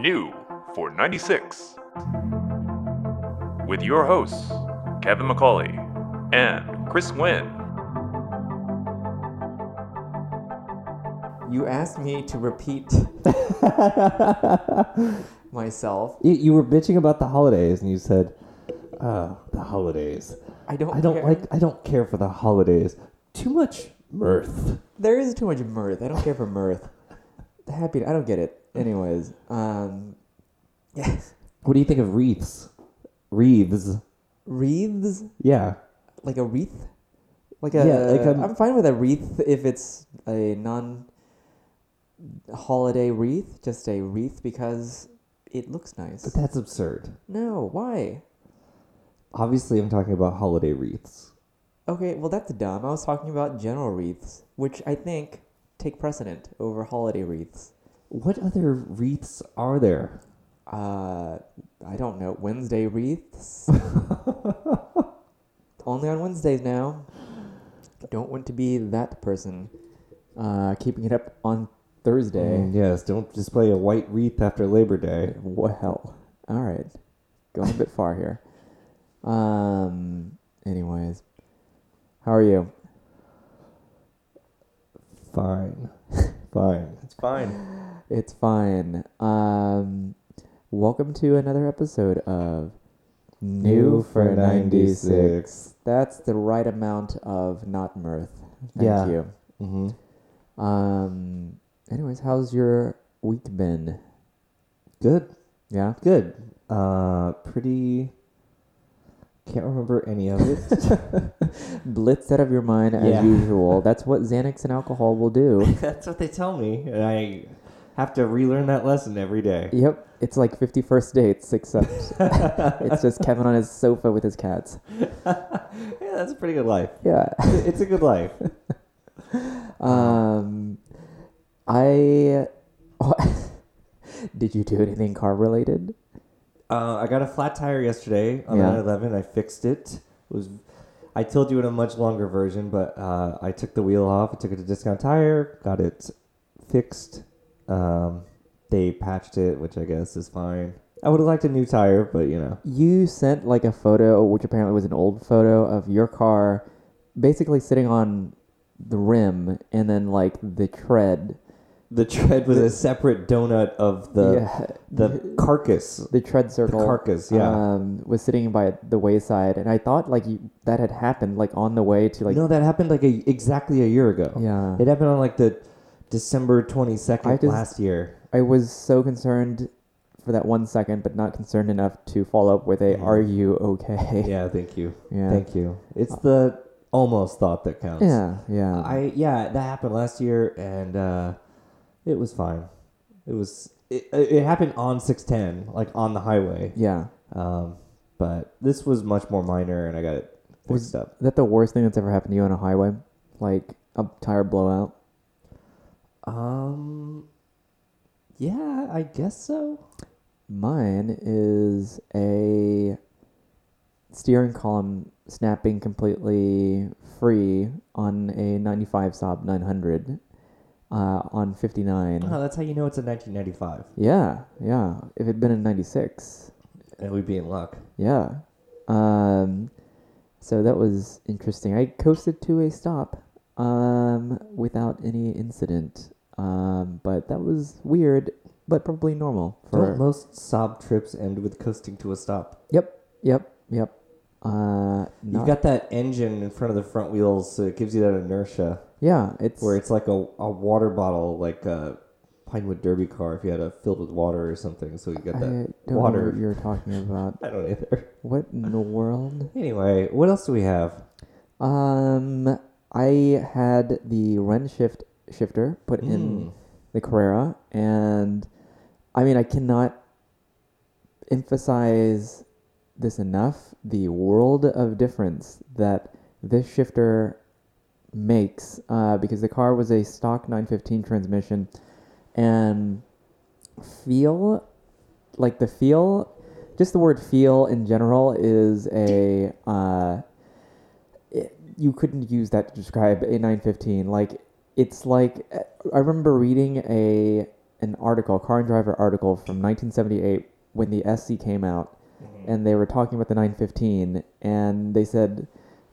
New for 96. With your hosts, Kevin McCauley and Chris Nguyen. You asked me to repeat myself. You, you were bitching about the holidays, and you said, "Oh, the holidays. I don't. I don't care. like. I don't care for the holidays. Too much mirth." There is too much mirth. I don't care for mirth. Happy. I don't get it. Anyways, um, yeah, What do you think of wreaths? Wreaths. wreaths Yeah. like a wreath, like a. Yeah, like a- I'm fine with a wreath if it's a non-holiday wreath, just a wreath because it looks nice. But that's absurd. no, why? Obviously, I'm talking about holiday wreaths. Okay, well that's dumb. I was talking about general wreaths, which I think take precedent over holiday wreaths. What other wreaths are there? Uh, I don't know. Wednesday wreaths. Only on Wednesdays now. Don't want to be that person. Uh, keeping it up on Thursday. Mm, yes, don't display a white wreath after Labor Day. Well, all right. Going a bit far here. Um. Anyways, how are you? Fine. Fine. It's fine. It's fine. Um, welcome to another episode of New for 96. That's the right amount of not mirth. Thank Yeah. you. Mm-hmm. Um, anyways, how's your week been? Good. Yeah. Good. Uh, pretty. Can't remember any of it. Blitz out of your mind as Yeah. usual. That's what Xanax and alcohol will do. That's what they tell me, and I have to relearn that lesson every day. yep. It's like 51st dates, except it's just Kevin on his sofa with his cats. Yeah, that's a pretty good life. Yeah. It's a good life. Um, I. Did you do anything car related? Uh, I got a flat tire yesterday on Yeah. the 911. I fixed it. It was I told you in a much longer version, but uh, I took the wheel off. I took it to Discount Tire, got it fixed. Um, they patched it, which I guess is fine. I would have liked a new tire, but you know. You sent like a photo, which apparently was an old photo of your car, basically sitting on the rim, and then like the tread. The tread was a separate donut of the yeah, the carcass. the tread circle. The carcass, yeah. Um, was sitting by the wayside, and I thought like you, that had happened like on the way to like. no, that happened like a, exactly a year ago. Yeah. It happened on like the December 22nd just- last year. I was so concerned for that one second, but not concerned enough to follow up with a Yeah. "Are you okay?" Yeah, thank you. Yeah. Thank you. It's the almost thought that counts. Yeah, yeah. I yeah, that happened last year and uh it was fine. It was it, it happened on 610, like on the highway. yeah. Um but this was much more minor and I got it Was fixed up. that the worst thing that's ever happened to you on a highway? Like a tire blowout? Um yeah, I guess so. Mine is a steering column snapping completely free on a 95 Saab 900 uh, on 59. Oh, that's how you know it's a 1995. Yeah, yeah. If it'd been in 96, And we'd be in luck. yeah. Um, so that was interesting. I coasted to a stop um, without any incident. Um, but that was weird, but probably normal for Don't most Saab trips end with coasting to a stop? Yep, yep, yep. Uh, You've got that engine in front of the front wheels, so it gives you that inertia. yeah. It's where it's like a, a water bottle, like a Pinewood Derby car, if you had a filled with water or something. So you get I that don't know water. what you're talking about. I don't either. What in the world? Anyway, what else do we have? Um, I had the Rennshift shifter put in Mm. the Carrera, and I mean I cannot emphasize this enough. The world of difference that this shifter makes, uh, because the car was a stock 915 transmission, and feel like the feel just the word feel in general is a uh, it, you couldn't use that to describe a 915 like it's like i remember reading a an article, Car and Driver article from 1978 when the SC came out, and they were talking about the 915, and they said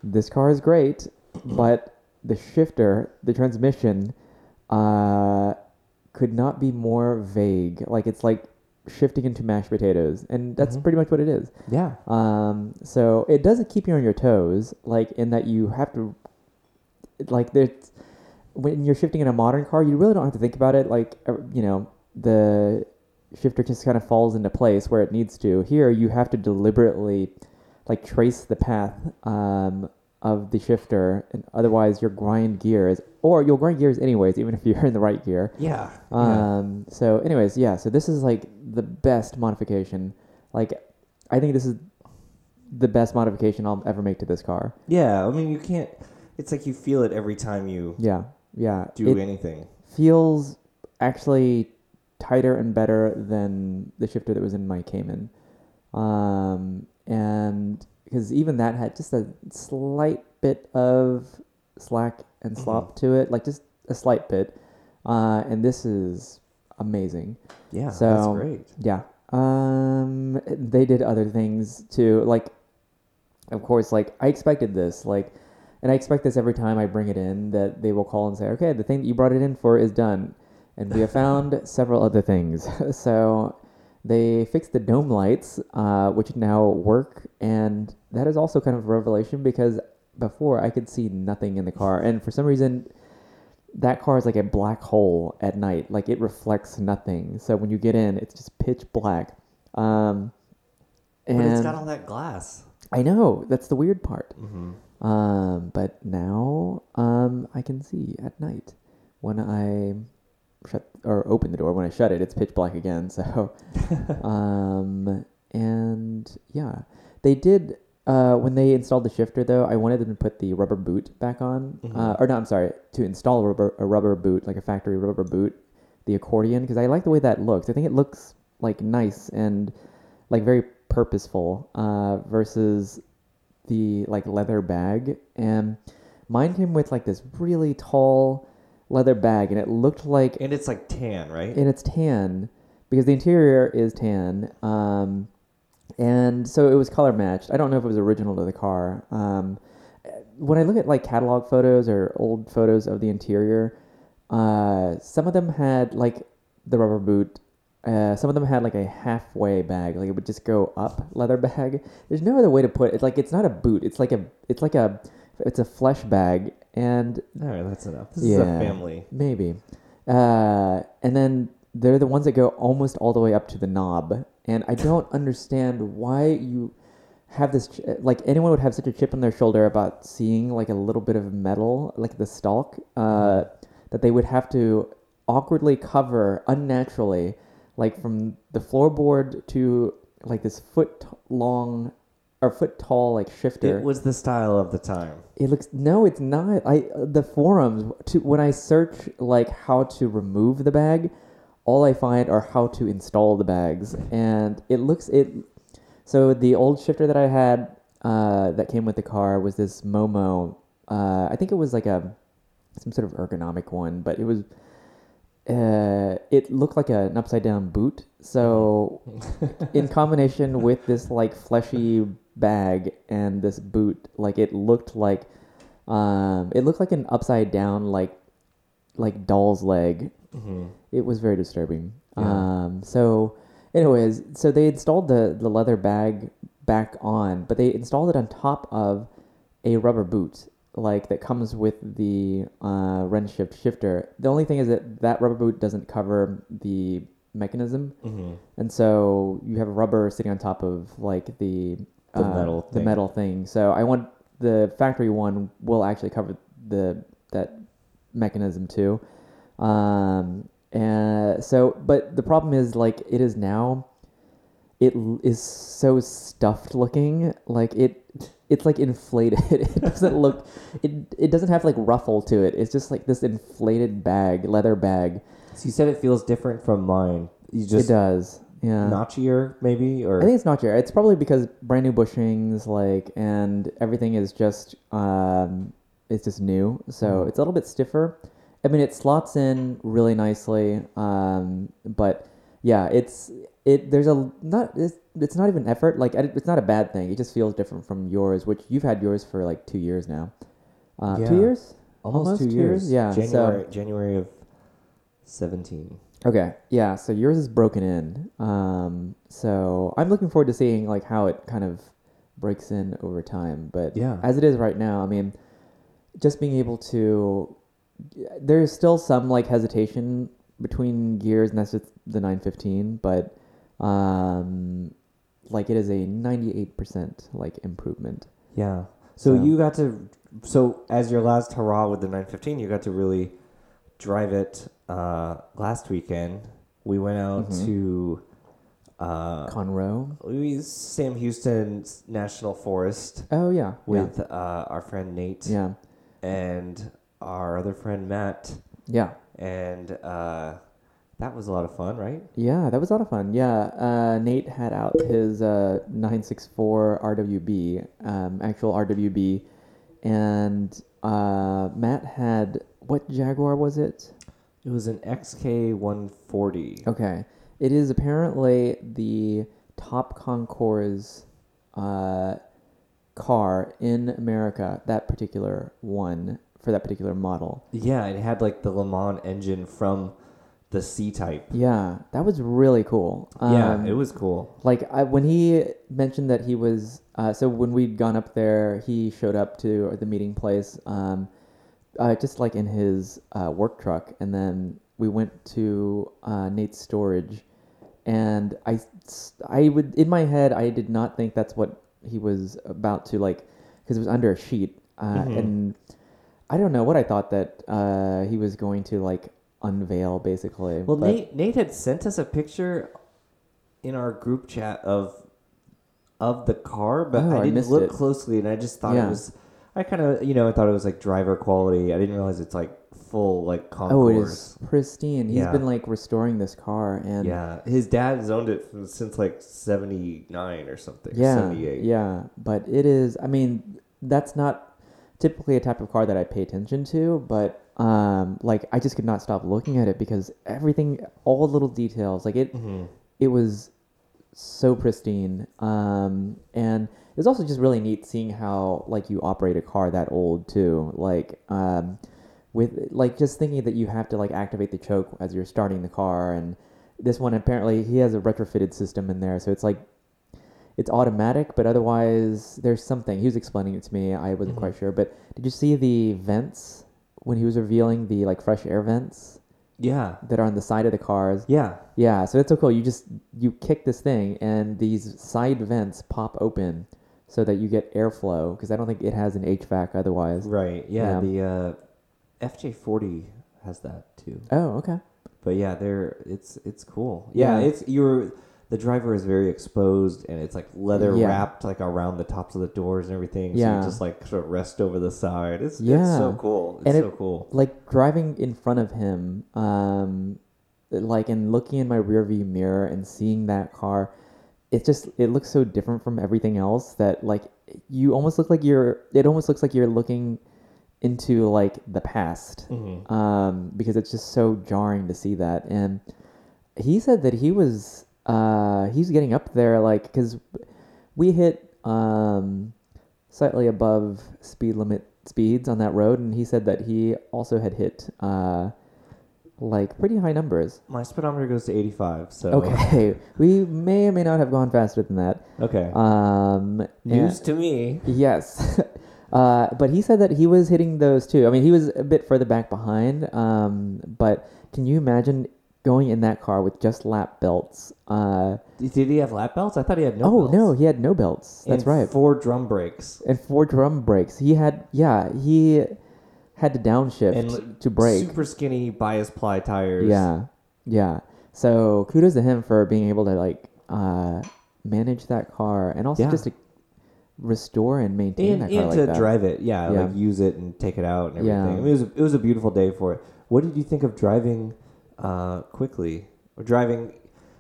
this car is great, but the shifter, the transmission, uh, could not be more vague. Like it's like shifting into mashed potatoes, and that's Mhm. pretty much what it is. Yeah. Um, so it doesn't keep you on your toes, like in that you have to, like there's when you're shifting in a modern car, you really don't have to think about it. Like uh, you know, the shifter just kind of falls into place where it needs to. Here, you have to deliberately, like, trace the path um, of the shifter, and otherwise you'll grind gears, or you'll grind gears anyways, even if you're in the right gear. Yeah. yeah. Um, so, anyways, yeah. So this is like the best modification. Like, I think this is the best modification I'll ever make to this car. Yeah. I mean, you can't. It's like you feel it every time you Yeah, yeah. do anything. feels actually tighter and better than the shifter that was in my Cayman. Um, and because even that had just a slight bit of slack and slop to it, like just a slight bit. Uh, and this is amazing. Yeah. So that's great. Yeah. Um, they did other things too. Like, of course, like I expected this. Like, and I expect this every time I bring it in that they will call and say, "Okay, the thing that you brought it in for is done," and we have found several other things. so they fixed the dome lights, uh, which now work, and that is also kind of a revelation because before I could see nothing in the car, and for some reason that car is like a black hole at night. Like it reflects nothing. So when you get in, it's just pitch black. Um, and But it's got all that glass. I know that's the weird part. Mm-hmm. Um, but now um, I can see at night when I shut or open the door. When I shut it, it's pitch black again. So, um, and yeah, they did. Uh, when they installed the shifter, though, I wanted them to put the rubber boot back on, uh, Mhm. or no, I'm sorry, to install a rubber a rubber boot, like a factory rubber boot, the accordion, because I like the way that looks. I think it looks like nice and like very purposeful, uh, versus the like leather bag and mine came with like this really tall leather bag and it looked like And it's like tan, right? and it's tan because the interior is tan um, and so it was color matched i don't know if it was original to the car um, when i look at like catalog photos or old photos of the interior uh, some of them had like the rubber boot uh, some of them had like a halfway bag like it would just go up leather bag there's no other way to put it like it's not a boot it's like a it's like a it's a flesh bag and all right, that's enough. This is a family. Maybe. Uh, and then they're the ones that go almost all the way up to the knob. And I don't understand why you have this. Ch- like anyone would have such a chip on their shoulder about seeing like a little bit of metal, like the stalk, uh, that they would have to awkwardly cover unnaturally, like from the floorboard to like this foot t- long or foot tall like shifter It was the style of the time. it looks no, it's not. I the forums to when I search like how to remove the bag, all I find are how to install the bags, and it looks it. So the old shifter that I had uh, that came with the car was this Momo. Uh, I think it was like a some sort of ergonomic one, but it was. Uh, it looked like a, an upside down boot. So, in combination with this like fleshy bag and this boot, like it looked like, um, it looked like an upside down like, like doll's leg. Mm-hmm. It was very disturbing. Yeah. Um, so, anyways, so they installed the the leather bag back on, but they installed it on top of a rubber boot, like that comes with the uh, Rennshift shifter. The only thing is that that rubber boot doesn't cover the mechanism, Mm-hmm. and so you have rubber sitting on top of like the The uh, metal the metal thing. So I want the factory one will actually cover the that mechanism too. Um, and so, but the problem is like it is now. It is so stuffed looking, like it. It's like inflated. It doesn't look. It it doesn't have like ruffle to it. It's just like this inflated bag, leather bag. So you said it feels different from mine. You it does. Yeah. notchier, maybe, or I think it's not your. It's probably because brand new bushings, like, and everything is just, um, it's just new, so Mhm. it's a little bit stiffer. I mean, it slots in really nicely. Um, but yeah, it's it. There's a not. It's, it's not even effort. Like it's not a bad thing. It just feels different from yours, which you've had yours for like two years now. Uh, Yeah. Two years. Almost, Almost two two years. years? Yeah, so- January January of seventeen. Okay, yeah. So yours is broken in. Um, so I'm looking forward to seeing like how it kind of breaks in over time. But Yeah. as it is right now, I mean, just being able to, there's still some like hesitation between gears, and that's just the 915. But um, like it is a 98% like improvement. Yeah. So, So- you got to so as your last hurrah with the 915, you got to really drive it uh, last weekend. We went out Mhm. to uh, Conroe. we Sam Houston National Forest Oh yeah, with uh, our friend Nate yeah, and our other friend Matt, yeah. And uh, that was a lot of fun, right? Yeah, that was a lot of fun. Yeah, uh, Nate had out his uh, 964 RWB, um, actual RWB, and uh, Matt had what Jaguar was it? It was an XK 140. Okay, it is apparently the top concours uh, car in America. That particular one for that particular model. Yeah, it had like the Le Mans engine from the C type. Yeah, that was really cool. yeah, Um, it was cool. Like I, when he mentioned that he was, uh, so when we'd gone up there, he showed up to the meeting place, um, uh, just like in his uh, work truck, and then we went to uh, Nate's storage, and I, I would in my head I did not think that's what he was about to like, because it was under a sheet, uh, Mhm. and I don't know what I thought that uh, he was going to like unveil basically. Well, but- Nate Nate had sent us a picture in our group chat of of the car, but Oh, I I didn't missed look it. closely, and I just thought Yeah. it was. I kind of, you know, I thought it was like driver quality. I didn't realize it's like full like concours. Oh, it is pristine. He's Yeah. been like restoring this car, and Yeah, his dad has owned it from, since like seventy nine or something. yeah, seventy eight. yeah. But it is. I mean, that's not typically a type of car that I pay attention to. But um, like I just could not stop looking at it because everything, all the little details, like it, hmm it was so pristine. Um, and it was also just really neat seeing how like you operate a car that old too. Like um, with like just thinking that you have to like activate the choke as you're starting the car, and this one apparently he has a retrofitted system in there, so it's like it's automatic, but otherwise there's something. He was explaining it to me. I wasn't Mhm. quite sure, but did you see the vents when he was revealing the like fresh air vents Yeah, that are on the side of the cars? yeah, Yeah, so it's so cool. You just you kick this thing, and these side vents pop open so that you get airflow. Because I don't think it has an HVAC otherwise. right. Yeah, Yeah. the uh, FJ forty has that too. Oh, okay. But yeah, they're it's it's cool. Yeah, Yeah. it's you're the driver is very exposed and it's like leather Yeah. wrapped like around the tops of the doors and everything. So Yeah. you just like sort of rest over the side. It's it's Yeah. so cool. It's And so it- cool. Like driving in front of him, um, like and looking in my rearview mirror and seeing that car, it just it looks so different from everything else that like you almost look like you're. It almost looks like you're looking into like the past. hmm um, because it's just so jarring to see that. And he said that he was uh, he's getting up there like because we hit um, slightly above speed limit speeds on that road, and he said that he also had hit uh, like pretty high numbers. My speedometer goes to eighty five. So Okay, we may or may not have gone faster than that. okay. Um, and- News to me. Yes. Uh, but he said that he was hitting those too. I mean, he was a bit further back behind. Um, but can you imagine going in that car with just lap belts? Uh, Did he have lap belts? I thought he had no. oh belts. no, he had no belts. That's And right. Four drum brakes. and four drum brakes. He had, yeah, he had to downshift And to brake. Super skinny bias ply tires. Yeah, yeah. So kudos to him for being able to like uh, manage that car and also Yeah. just to restore and maintain and, that car and like to that. drive it, yeah, Yeah. like use it and take it out and everything. Yeah. I mean, it was it was a beautiful day for it. What did you think of driving uh, quickly or driving?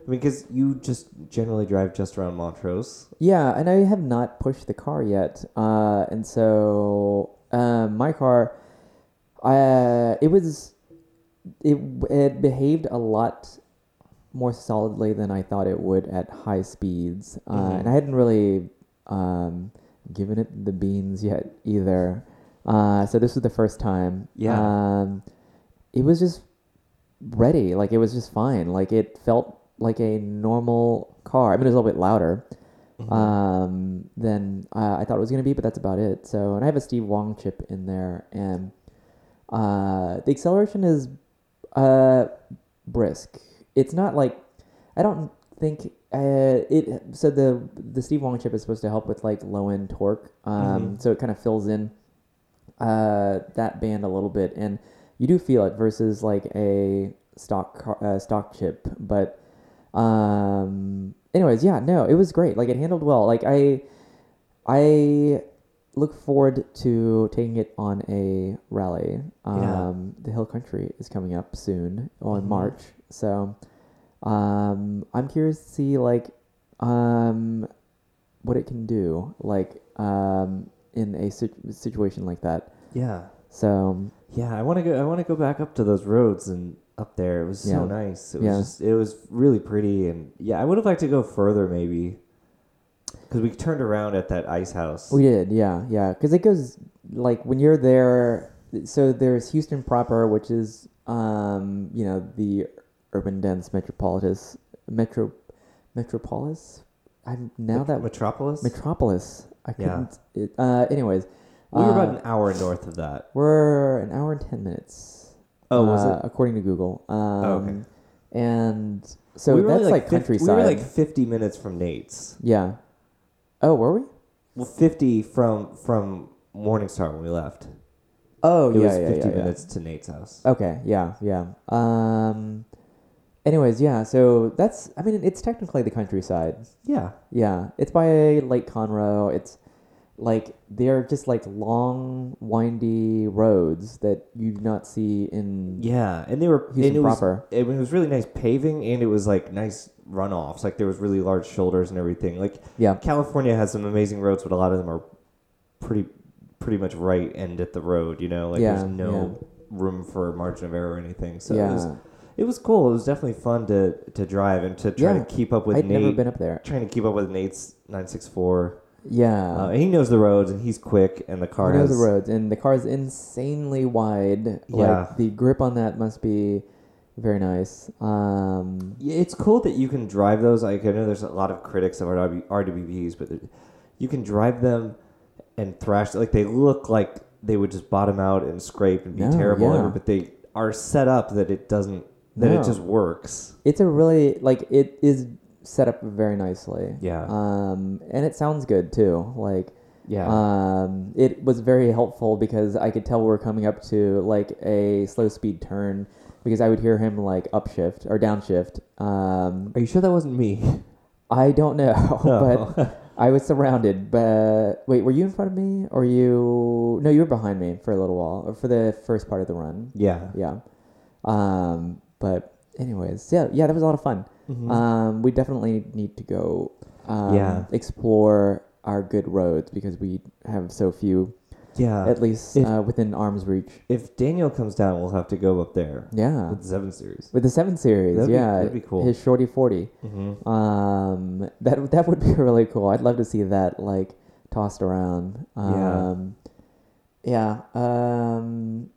I mean, because you just generally drive just around Montrose. Yeah, and I have not pushed the car yet. Uh, and so um, my car, uh, it was it it behaved a lot more solidly than I thought it would at high speeds, uh, Mhm. and I hadn't really um, given it the beans yet either. Uh, so this was the first time. Yeah. Um, it was just ready. Like it was just fine. Like it felt like a normal car. I mean, it was a little bit louder Mhm. um, than uh, I thought it was going to be, but that's about it. So, and I have a Steve Wong chip in there, and uh, the acceleration is uh, brisk. It's not like I don't think uh, it. So the the Steve Wong chip is supposed to help with like low end torque, um, Mhm. so it kind of fills in uh, that band a little bit, and you do feel it versus like a stock car, uh, stock chip, but um anyways yeah no it was great. Like it handled well. Like i i look forward to taking it on a rally. Um the hill country is coming up soon on Mhm. march so um i'm curious to see like um what it can do like um in a sit- situation like that. Yeah. so Yeah, I want to go. I want to go back up to those roads and up there. It was so Yeah. nice. It was Yeah. just. It was really pretty, and yeah, I would have liked to go further maybe, because we turned around at that ice house. We did, yeah, yeah. Because it goes like when you're there. So there's Houston proper, which is um, you know the urban dense metropolis metro metropolis. I'm now Met- that Metropolis. metropolis. I Yeah. couldn't. It, uh, anyways, we were about uh, an hour north of that. we're an hour and ten minutes. Oh, was uh, it? According to Google. Um, okay. And so we that's only like, fif- countryside. We were like fifty minutes from Nate's. yeah. Oh, were we? Well, fifty from from Morningstar when we left. Oh, It yeah, was yeah, fifty yeah, yeah. minutes to Nate's house. Okay, yeah, yeah. Um anyways, yeah, so that's I mean it's technically the countryside. Yeah. Yeah. It's by Lake Conroe. It's like they're just like long windy roads that you do not see in Yeah, and they were Houston and it was, proper. It, was really nice paving, and it was like nice runoffs. Like there was really large shoulders and everything. Like Yeah. California has some amazing roads, but a lot of them are pretty pretty much right end at the road. You know, like Yeah, there's no room for margin of error or anything. So yeah. it was it was cool. It was definitely fun to to drive and to try Yeah. to keep up with I'd Nate. never been up there. Trying to keep up with Nate's nine six four. Yeah. Uh, and he knows the roads, and he's quick, and the car I know has the roads and the car is insanely wide. Yeah. Like the grip on that must be very nice. Um Yeah, it's cool that you can drive those. Like I know there's a lot of critics of RW, RWBs, but you can drive them and thrash. Like they look like they would just bottom out and scrape and be No, terrible, yeah. but they are set up that it doesn't. That No. it just works. it's a really like it is set up very nicely. Yeah. Um and it sounds good too. Like Yeah. Um, it was very helpful because I could tell we were coming up to like a slow speed turn because I would hear him like upshift or downshift. Um, are you sure that wasn't me? I don't know, No. but I was surrounded. But wait, were you in front of me or you? No, you were behind me for a little while or for the first part of the run. yeah. Yeah. Um, but anyways, yeah, yeah, that was a lot of fun. Mhm. Um, we definitely need to go. Um, Yeah. Explore our good roads because we have so few, yeah. at least if- uh, within arm's reach. if Daniel comes down, we'll have to go up there Yeah. with the seven series. With the seven series, That'd be- yeah, that'd be cool. His shorty forty, Mm-hmm. um, that that would be really cool. I'd love to see that like tossed around. Yeah. Um, yeah. Um,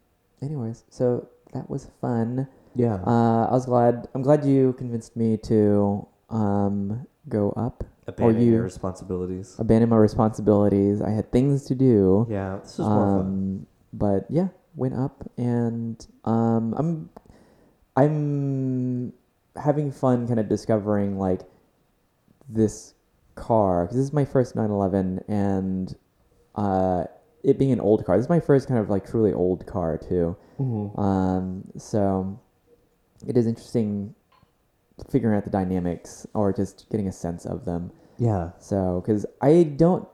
anyways, so that was fun. Yeah. Uh, I was glad. I'm glad you convinced me to um, go up, Abandon you- your responsibilities. abandon my responsibilities. I had things to do. yeah. This was more fun. Um, but yeah, went up, and um, I'm I'm having fun, kind of discovering like this car because this is my first 911, and uh, it being an old car. This is my first kind of like truly old car too. Mhm. Um, so it is interesting figuring out the dynamics or just getting a sense of them. Yeah. So, because I don't,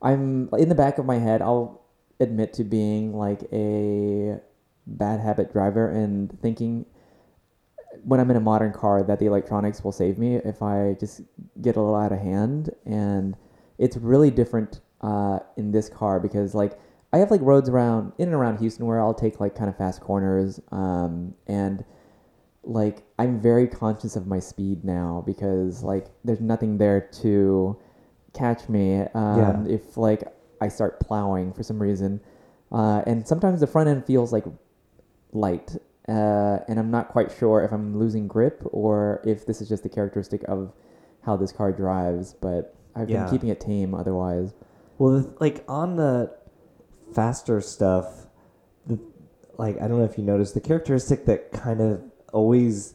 I'm in the back of my head, I'll admit to being like a bad habit driver and thinking when I'm in a modern car that the electronics will save me if I just get a little out of hand. And it's really different uh, in this car because, like, I have like roads around in and around Houston where I'll take like kind of fast corners, um, and like I'm very conscious of my speed now because like there's nothing there to catch me. Um, Yeah. If like I start plowing for some reason, uh, and sometimes the front end feels like light, uh, and I'm not quite sure if I'm losing grip or if this is just the characteristic of how this car drives. But I've Yeah. been keeping it tame otherwise. Well, like on the faster stuff, the like I don't know if you noticed the characteristic that kind of always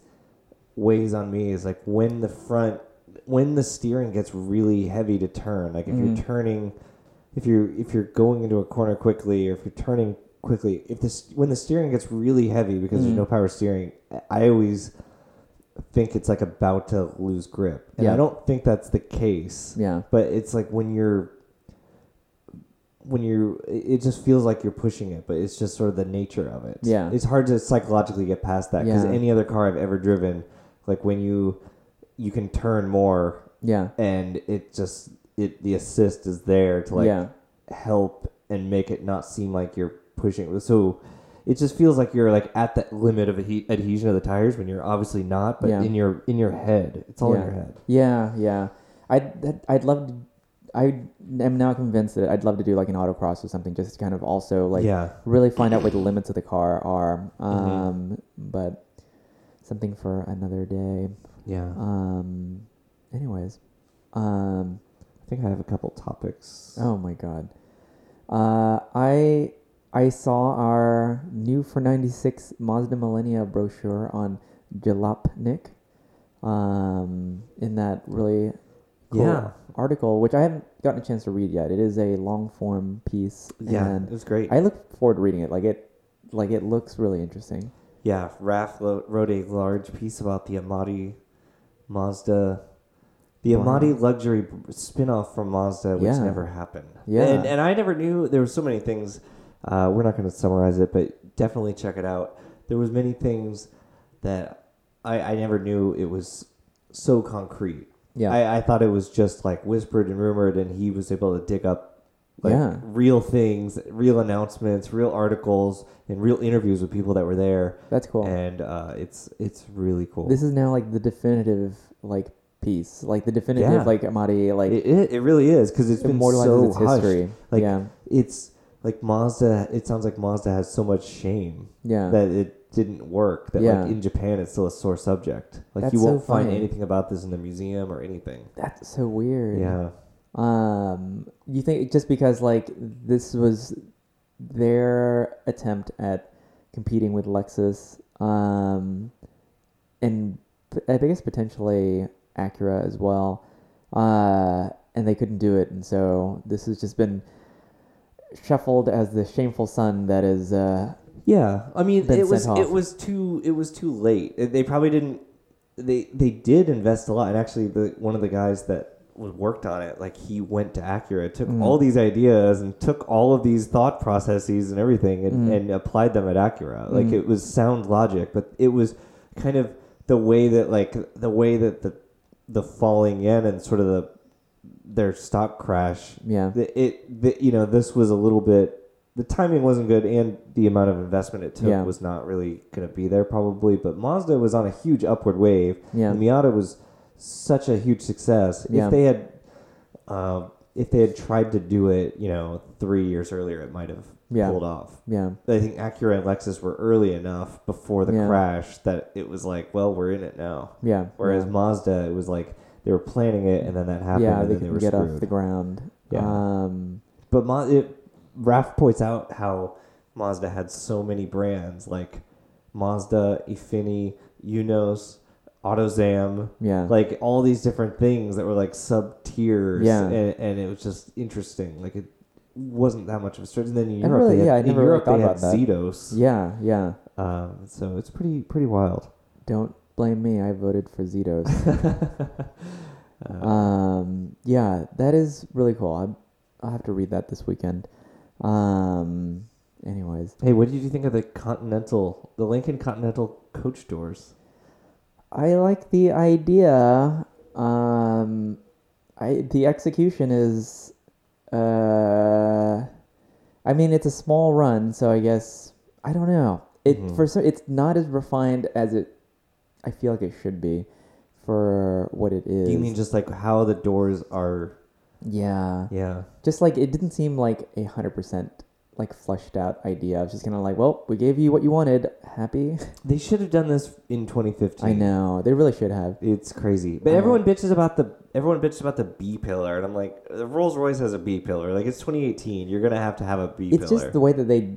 weighs on me is like when the front when the steering gets really heavy to turn. Like if Mhm. you're turning, if you're if you're going into a corner quickly, or if you're turning quickly, if this when the steering gets really heavy because Mhm. there's no power steering, I always think it's like about to lose grip, and Yeah. I don't think that's the case Yeah. but it's like when you're when you it just feels like you're pushing it but it's just sort of the nature of it Yeah. it's hard to psychologically get past that because Yeah. any other car i've ever driven like when you you can turn more Yeah. and it just it the assist is there to like yeah. help and make it not seem like you're pushing so it just feels like you're like at the limit of adhe- adhesion of the tires when you're obviously not but Yeah. in your in your head it's all in your head Yeah, yeah. I'd I'd love to. I am now convinced that I'd love to do like an autocross or something, just to kind of also like yeah really find out what the limits of the car are. Mm-hmm. Um, but something for another day. yeah Um, anyways, um, i think i have a couple topics oh my god, uh, I I saw our new for ninety six Mazda Millenia brochure on Jalopnik. Um, in that really cool Yeah. article, which I haven't gotten a chance to read yet. It is a long form piece, Yeah, and it was great. I look forward to reading it. Like it, like it looks really interesting. yeah, Raf lo- wrote a large piece about the Amati Mazda, the Wow. Amati luxury spin-off from Mazda, which Yeah. never happened. Yeah. and, and I never knew there were so many things. Uh, we're not going to summarize it, but definitely check it out. There was many things that I, I never knew it was so concrete. Yeah, I, I thought it was just like whispered and rumored, and he was able to dig up like Yeah. real things, real announcements, real articles, and real interviews with people that were there. that's cool. And uh, it's it's really cool. This is now like the definitive like piece, like the definitive Yeah. like Amati like it, it, it really is because it's been so its hushed. history. Like yeah, it's like Mazda. It sounds like Mazda has so much shame yeah, that it didn't work. That Yeah. like in Japan, it's still a sore subject. Like That's you won't so find anything about this in the museum or anything. that's so weird. Yeah. Um, you think just because like this was their attempt at competing with Lexus, um, and I guess potentially Acura as well, uh, and they couldn't do it, and so this has just been shuffled as the shameful son that is. Uh, Yeah, I mean, it was it was too it was too late. It- They probably didn't. They they did invest a lot, and actually, the one of the guys that was worked on it, like he went to Acura, took Mm. all these ideas and took all of these thought processes and everything, and, Mm. and applied them at Acura. Like Mm. it was sound logic, but it was kind of the way that like the way that the the falling in and sort of the their stock crash yeah, the, it the, you know this was a little bit the timing wasn't good and the amount of investment it took Yeah. was not really going to be there probably but mazda was on a huge upward wave yeah, and miata was such a huge success Yeah. if they had um, if they had tried to do it you know three years earlier it might have Yeah. pulled off yeah, i think acura and lexus were early enough before the crash that it was like well we're in it now yeah. whereas mazda it was like they were planning it and then that happened yeah, and they then they were get screwed off the ground. Yeah. Um, But Ma- it, Raf points out how Mazda had so many brands like Mazda, Ifini, Eunos, AutoZam, yeah. like all these different things that were like sub tiers. Yeah. And, and it was just interesting. Like it wasn't that much of a stretch. And then in Europe, really- they had, yeah, I never really Europe thought they had. Xedos. yeah, yeah. Um, so it's pretty pretty wild. Don't blame me. I voted for Xedos. Um, yeah, that is really cool. I, I'll have to read that this weekend. Um, anyways, hey, what did you think of the Continental, the Lincoln Continental coach doors? I like the idea. Um, I the execution is. Uh, I mean, it's a small run, so I guess I don't know. It Mhm. for some, it's not as refined as it. I feel like it should be, for what it is. Do you mean just like how the doors are? Yeah, Yeah. just like it didn't seem like a hundred percent like fleshed out idea. I was just kind of like, well, we gave you what you wanted. Happy. They should have done this in 2015. I know they really should have. It's crazy. But know. everyone bitches about the everyone bitches about the B pillar, and I'm like, the Rolls Royce has a B pillar. Like it's 2018. You're gonna have to have a B pillar. it's pillar. just the way that they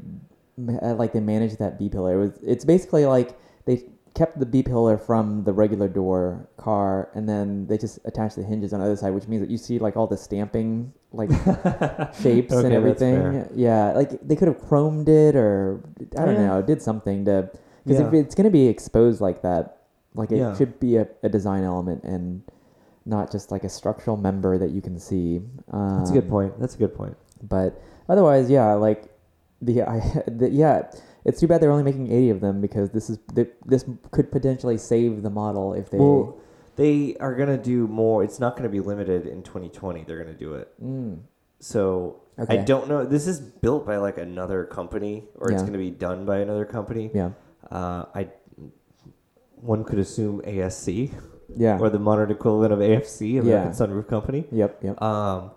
uh, like they managed that B pillar. It was it's basically like they kept the B pillar from the regular door car, and then they just attached the hinges on the other side, which means that you see like all the stamping like shapes Okay, and everything. Yeah, like they could have chromed it or I don't Yeah. know, did something to because if it's gonna be exposed like that, like it Yeah. should be a, a design element and not just like a structural member that you can see. Um, That's a good point. That's a good point. but otherwise, yeah, like the I the, yeah, it's too bad they're only making eighty of them because this is th- this could potentially save the model if they. Well, they are gonna do more. It's not gonna be limited in 2020. They're gonna do it. Mm, So I don't know. This is built by like another company, or it's gonna be done by another company. yeah, Uh, I one could assume ASC yeah, or the modern equivalent of ASC, American Yeah. Sunroof Company. yep, yep. Um,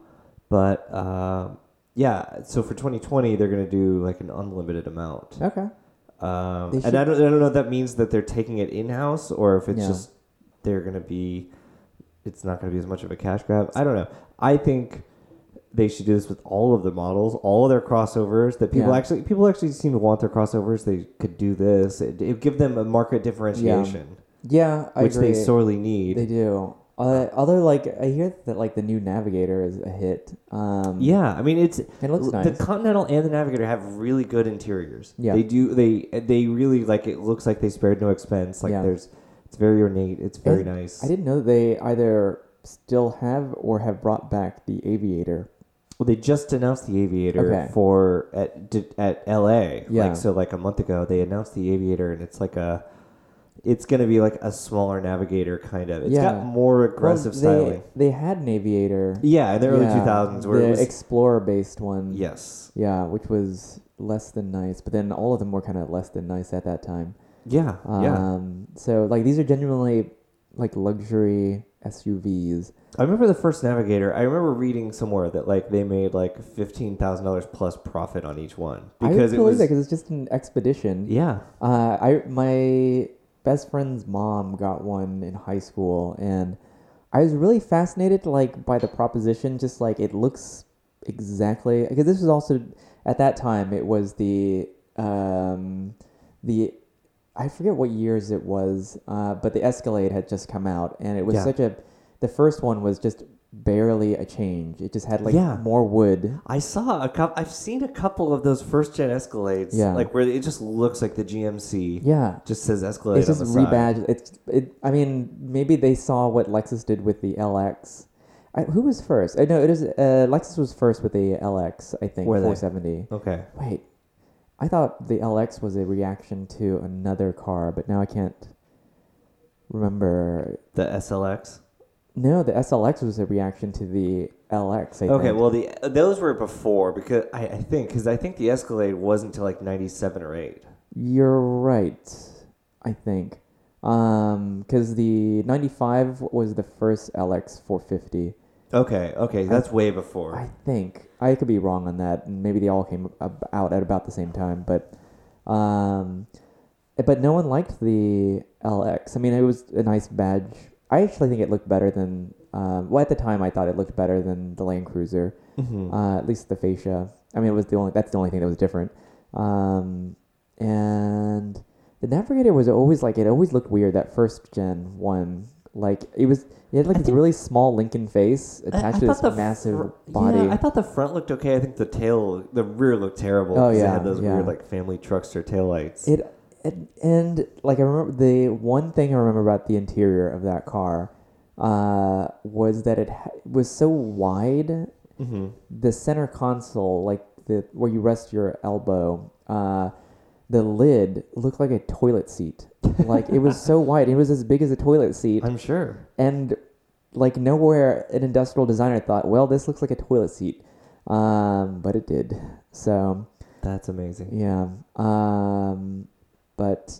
but um, yeah, so for 2020, they're gonna do like an unlimited amount. okay. Um, and I don't, I don't know if that means that they're taking it in house or if it's Yeah. just they're gonna be, it's not gonna be as much of a cash grab. I don't know. I think they should do this with all of the models, all of their crossovers. That people Yeah. actually people actually seem to want their crossovers. They could do this. It, it give them a market differentiation, Yeah, I which agree. they sorely need. They do. Uh, although, like, I hear that like the new Navigator is a hit. Um, Yeah, I mean it's it looks the. Continental and the Navigator have really good interiors. Yeah. they do. They they really like it. Looks like they spared no expense. Like Yeah. there's, it's very ornate. It's very And nice. I didn't know that they either still have or have brought back the Aviator. Well, they just announced the Aviator Okay. for at at L.A. Yeah. Like so, like a month ago, they announced the Aviator, and it's like a, it's gonna be like a smaller Navigator kind of. It's Yeah. got more aggressive Well, styling. They, they had an Aviator. Yeah, in the early Yeah, two thousands, where the it was Explorer based one. yes, Yeah, which was less than nice, but then all of them were kind of less than nice at that time. yeah, yeah. Um, so like these are genuinely like luxury SUVs. I remember the first Navigator. I remember reading somewhere that like they made like fifteen thousand dollars plus profit on each one I because would it was because it's just an expedition. yeah. Uh, I my best friend's mom got one in high school, and I was really fascinated like by the proposition. Just like it looks exactly because this was also at that time it was the um, the I forget what years it was, uh, but the Escalade had just come out, and it was Yeah. such a the first one was just barely a change. It just had like Yeah. more wood. I saw a couple. I've seen a couple of those first gen Escalades. Yeah. like where it just looks like the GMC. Yeah, just says Escalade. it's just on the side. rebadged. It's it. I mean, maybe they saw what Lexus did with the LX. I, who was first? I know it is. Uh, Lexus was first with the LX. I think they? 470. Okay. Wait, I thought the LX was a reaction to another car, but now I can't remember. The SLX. No, the SLX was a reaction to the LX. I okay, think. well the those were before because I, I think because I think the Escalade wasn't until like ninety seven or eight. You're right. I think. Um, because the 95 was the first LX 450. Okay, okay, that's way before. I think I could be wrong on that, and maybe they all came out at about the same time. But, um, but no one liked the LX. I mean, it was a nice badge. I actually think it looked better than. Um, well, at the time, I thought it looked better than the Land Cruiser. Mhm. Uh, at least the fascia. I mean, it was the only. That's the only thing that was different. Um, and the Navigator was always like it. Always looked weird. That first gen one, like it was. It had like I this really small Lincoln face attached I to this massive fr- body. Yeah, I thought the front looked okay. I think the tail, the rear looked terrible. Oh, yeah, it had those yeah. weird like family truckster taillights. It and, and like I remember the one thing I remember about the interior of that car uh, was that it ha- was so wide. hmm The center console, like the where you rest your elbow, uh, the lid looked like a toilet seat. like it was so wide. It was as big as a toilet seat, I'm sure. and like nowhere an industrial designer thought, well, this looks like a toilet seat. um, but it did. So That's amazing. yeah. Um, but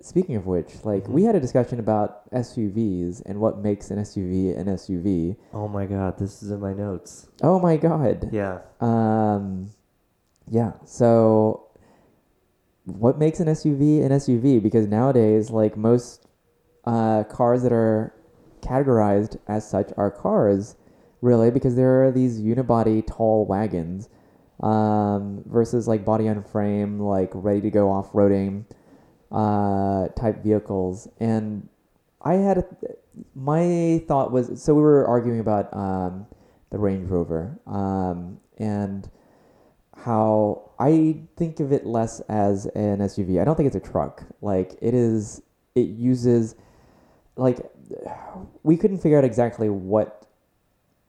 speaking of which, like we Mhm. had a discussion about SUVs and what makes an SUV an SUV. Oh my god, this is in my notes. Oh my god. Yeah. Um, yeah. So, what makes an SUV an SUV? Because nowadays, like most uh, cars that are categorized as such are cars, really, because there are these unibody tall wagons um, versus like body on frame, like ready to go off roading uh, type vehicles. And I had a, my thought was so we were arguing about um, the Range Rover um, and how I think of it less as an SUV. I don't think it's a truck. Like it is, it uses like we couldn't figure out exactly what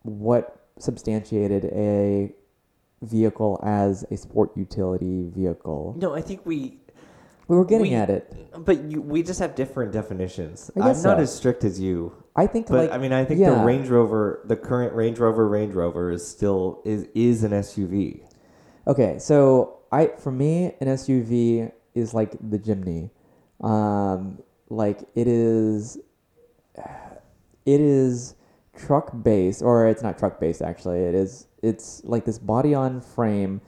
what substantiated a vehicle as a sport utility vehicle. No, I think we We were getting We- at it. but you, we just have different definitions. I'm not so. as strict as you. I think But like I mean, I think the. Range Rover, the current Range Rover Range Rover is still is is an SUV. Okay, so I for me an SUV is like the Jimny. Um, like it is it is truck based or it's not truck based actually. It is it's like this body on frame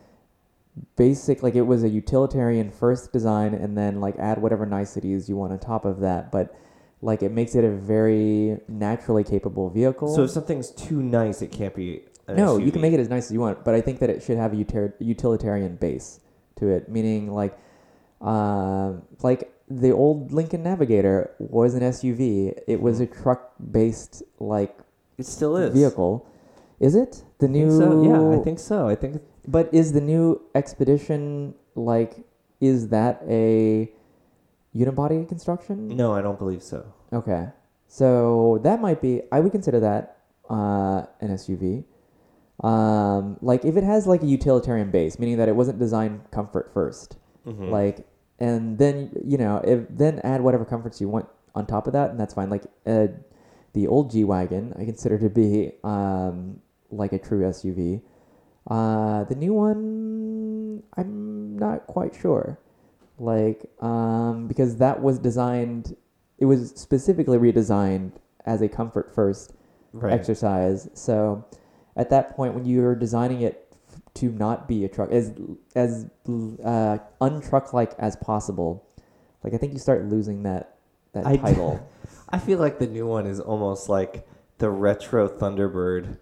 basic like it was a utilitarian first design and then like add whatever niceties you want on top of that, but like it makes it a very naturally capable vehicle. So if something's too nice, it can't be. An No, you can make it as nice as you want, but I think that it should have a util- utilitarian base to it, meaning like, um, like the old Lincoln Navigator was an SUV. It was a truck-based like It still is vehicle. Is it the I think new? so. Yeah, I think so. I think But is the new Expedition like? Is that a unibody construction? no, I don't believe so. Okay. So that might be I would consider that uh, an SUV. Um, like if it has like a utilitarian base, meaning that it wasn't designed comfort 1st Mhm. like and then you know if then add whatever comforts you want on top of that, and that's fine. Like uh, the old G wagon, I consider to be um, like a true SUV. Uh, the new one, I'm not quite sure. Like, um, because that was designed, it was specifically redesigned as a comfort first right. exercise. So, at that point, when you're designing it f- to not be a truck, as as uh, untruck like as possible, like I think you start losing that that I d- title. I feel like the new one is almost like the retro Thunderbird.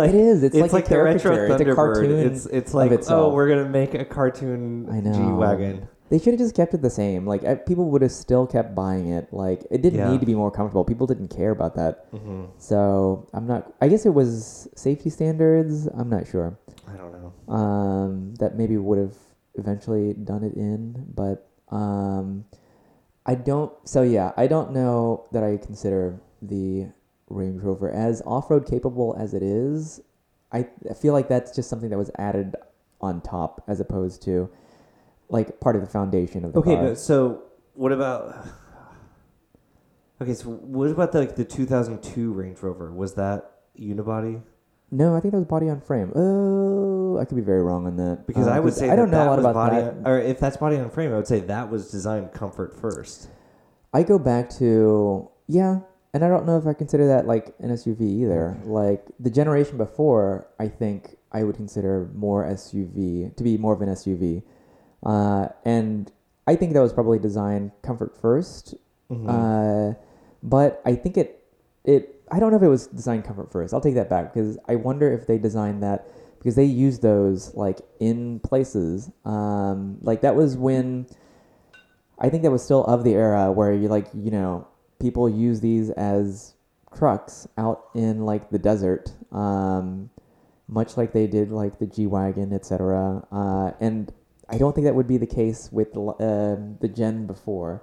It is. It's, like, a the retro caricature. It's a cartoon. It's it's like oh, we're gonna make a cartoon I know. G wagon. They should have just kept it the same. Like uh, people would have still kept buying it. Like it didn't Yeah. need to be more comfortable. People didn't care about that. hmm So I'm not. I guess it was safety standards. I'm not sure. I don't know. Um, that maybe would have eventually done it in, but um, I don't. So yeah, I don't know that I consider the Range Rover as off-road capable as it is. I, I feel like that's just something that was added on top as opposed to like part of the foundation of the Okay, car. but so what about? Okay, so what about the, like the 2002 Range Rover? Was that unibody? No, I think that was body on frame. Oh, I could be very wrong on that. Because Uh, I would say I don't know a lot about body, that. or if that's body on frame, I would say that was designed comfort first. I go back to yeah, and I don't know if I consider that like an SUV either. Like the generation before, I think I would consider more SUV to be more of an SUV, uh, and I think that was probably designed comfort 1st Mhm. Uh, but I think it it I don't know if it was designed comfort first. I'll take that back because I wonder if they designed that because they used those like in places. Um, like that was when I think that was still of the era where you like you know people use these as trucks out in like the desert, um, much like they did like the G wagon, etc. Uh, and I don't think that would be the case with the um the gen before,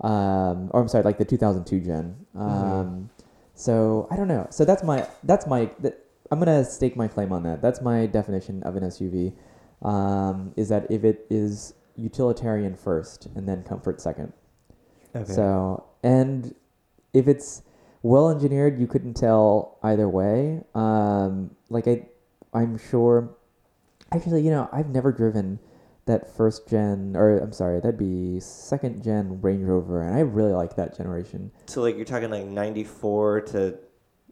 um, or I'm sorry, like the 2002 gen. Um, So I don't know. So that's my that's my th- I'm gonna stake my claim on that. That's my definition of an SUV. Um, is that if it is utilitarian first and then comfort second. Okay. So, and if it's well engineered, you couldn't tell either way. Um, like I, I'm sure. Actually, you know, I've never driven that first gen, or I'm sorry, that'd be second gen Range Rover, and I really like that generation. So like you're talking like 94 to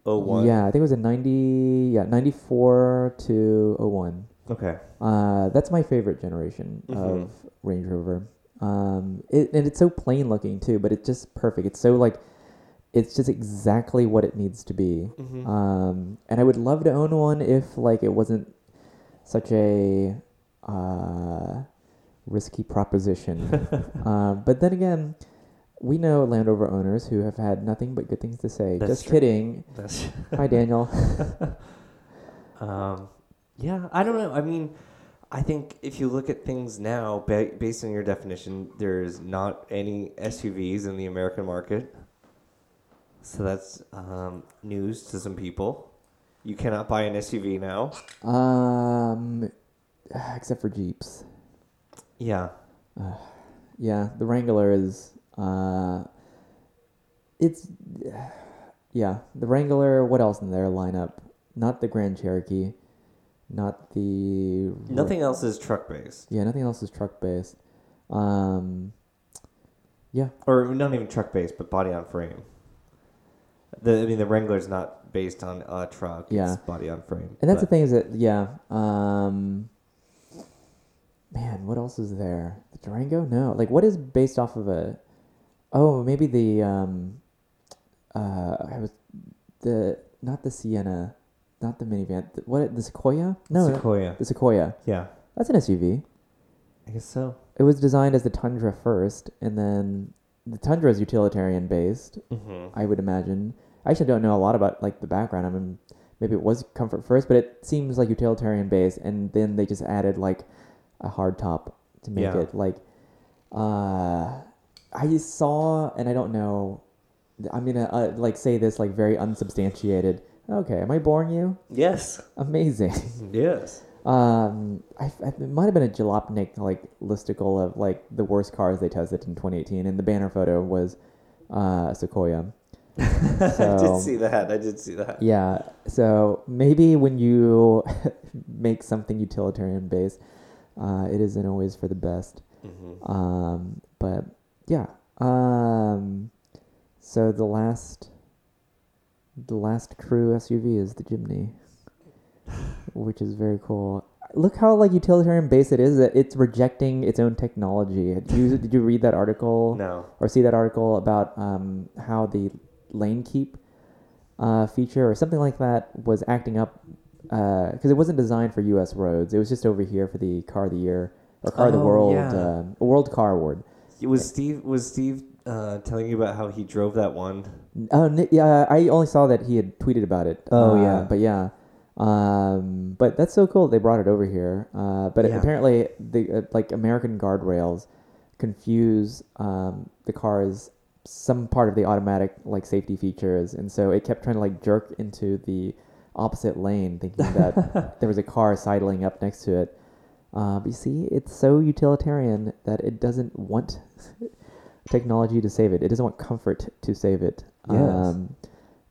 01? Yeah, I think it was a 90, yeah, 94 to 01. Okay. Uh, that's my favorite generation Mhm. of Range Rover. Um, it, and it's so plain looking too, but it's just perfect. It's so like, it's just exactly what it needs to be. Mhm. Um, and I would love to own one if like it wasn't such a uh, risky proposition. uh, but then again, we know Land Rover owners who have had nothing but good things to say. That's Just true. kidding. That's Hi, Daniel. Um, yeah, I don't know. I mean, I think if you look at things now, ba- based on your definition, there's not any SUVs in the American market. So that's um, news to some people. You cannot buy an SUV now. um, except for Jeeps. Yeah. Yeah, the Wrangler is. Uh, it's. Yeah, the Wrangler. What else in their lineup? Not the Grand Cherokee. Not the. Nothing else is truck based. Yeah, nothing else is truck based. Um, yeah, Or not even truck based, but body on frame. The I mean, the Wrangler's not based on a truck. Yeah. It's body on frame. and that's the thing is that yeah. Um, man, what else is there? The Durango? No, like what is based off of a? Oh, maybe the um, uh, I was the not the Sienna, not the minivan. The, what the Sequoia? No, Sequoia. the Sequoia. Yeah. That's an SUV. I guess so. It was designed as the Tundra first, and then the Tundra is utilitarian based. Mm-hmm. I would imagine. I actually don't know a lot about like the background. I mean, maybe it was comfort first, but it seems like utilitarian based, and then they just added like a hard top to make Yeah. it like. Uh, I saw, and I don't know. I'm gonna uh, like say this like very unsubstantiated. Okay, am I boring you? Yes. Amazing. Yes. Um, I, I, it might have been a Jalopnik like listicle of like the worst cars they tested in 2018, and the banner photo was uh, Sequoia. I did see that. I did see that. Yeah, so maybe when you make something utilitarian based, uh, it isn't always for the best. Mm-hmm. Um, but yeah, um, so the last, the last crew SUV is the Jimny, which is very cool. Look how like utilitarian base it is. That it's rejecting its own technology. Did you did you read that article? No. or see that article about um, how the lane keep uh, feature or something like that was acting up because it wasn't designed for U.S. roads. It was just over here for the Car of the Year or Car of the Oh, World yeah. uh, World Car Award. It was Steve. Was Steve uh, telling you about how he drove that one? N- yeah, I only saw that he had tweeted about it. Oh, Uh, yeah. but yeah. Um, but that's so cool. They brought it over here. Uh, but Yeah. apparently, the uh, like American guardrails confuse um, the car's some part of the automatic like safety features, and so it kept trying to like jerk into the opposite lane, thinking that there was a car sidling up next to it. Uh, but you see, it's so utilitarian that it doesn't want technology to save it. It doesn't want comfort to save it. Yes. Um,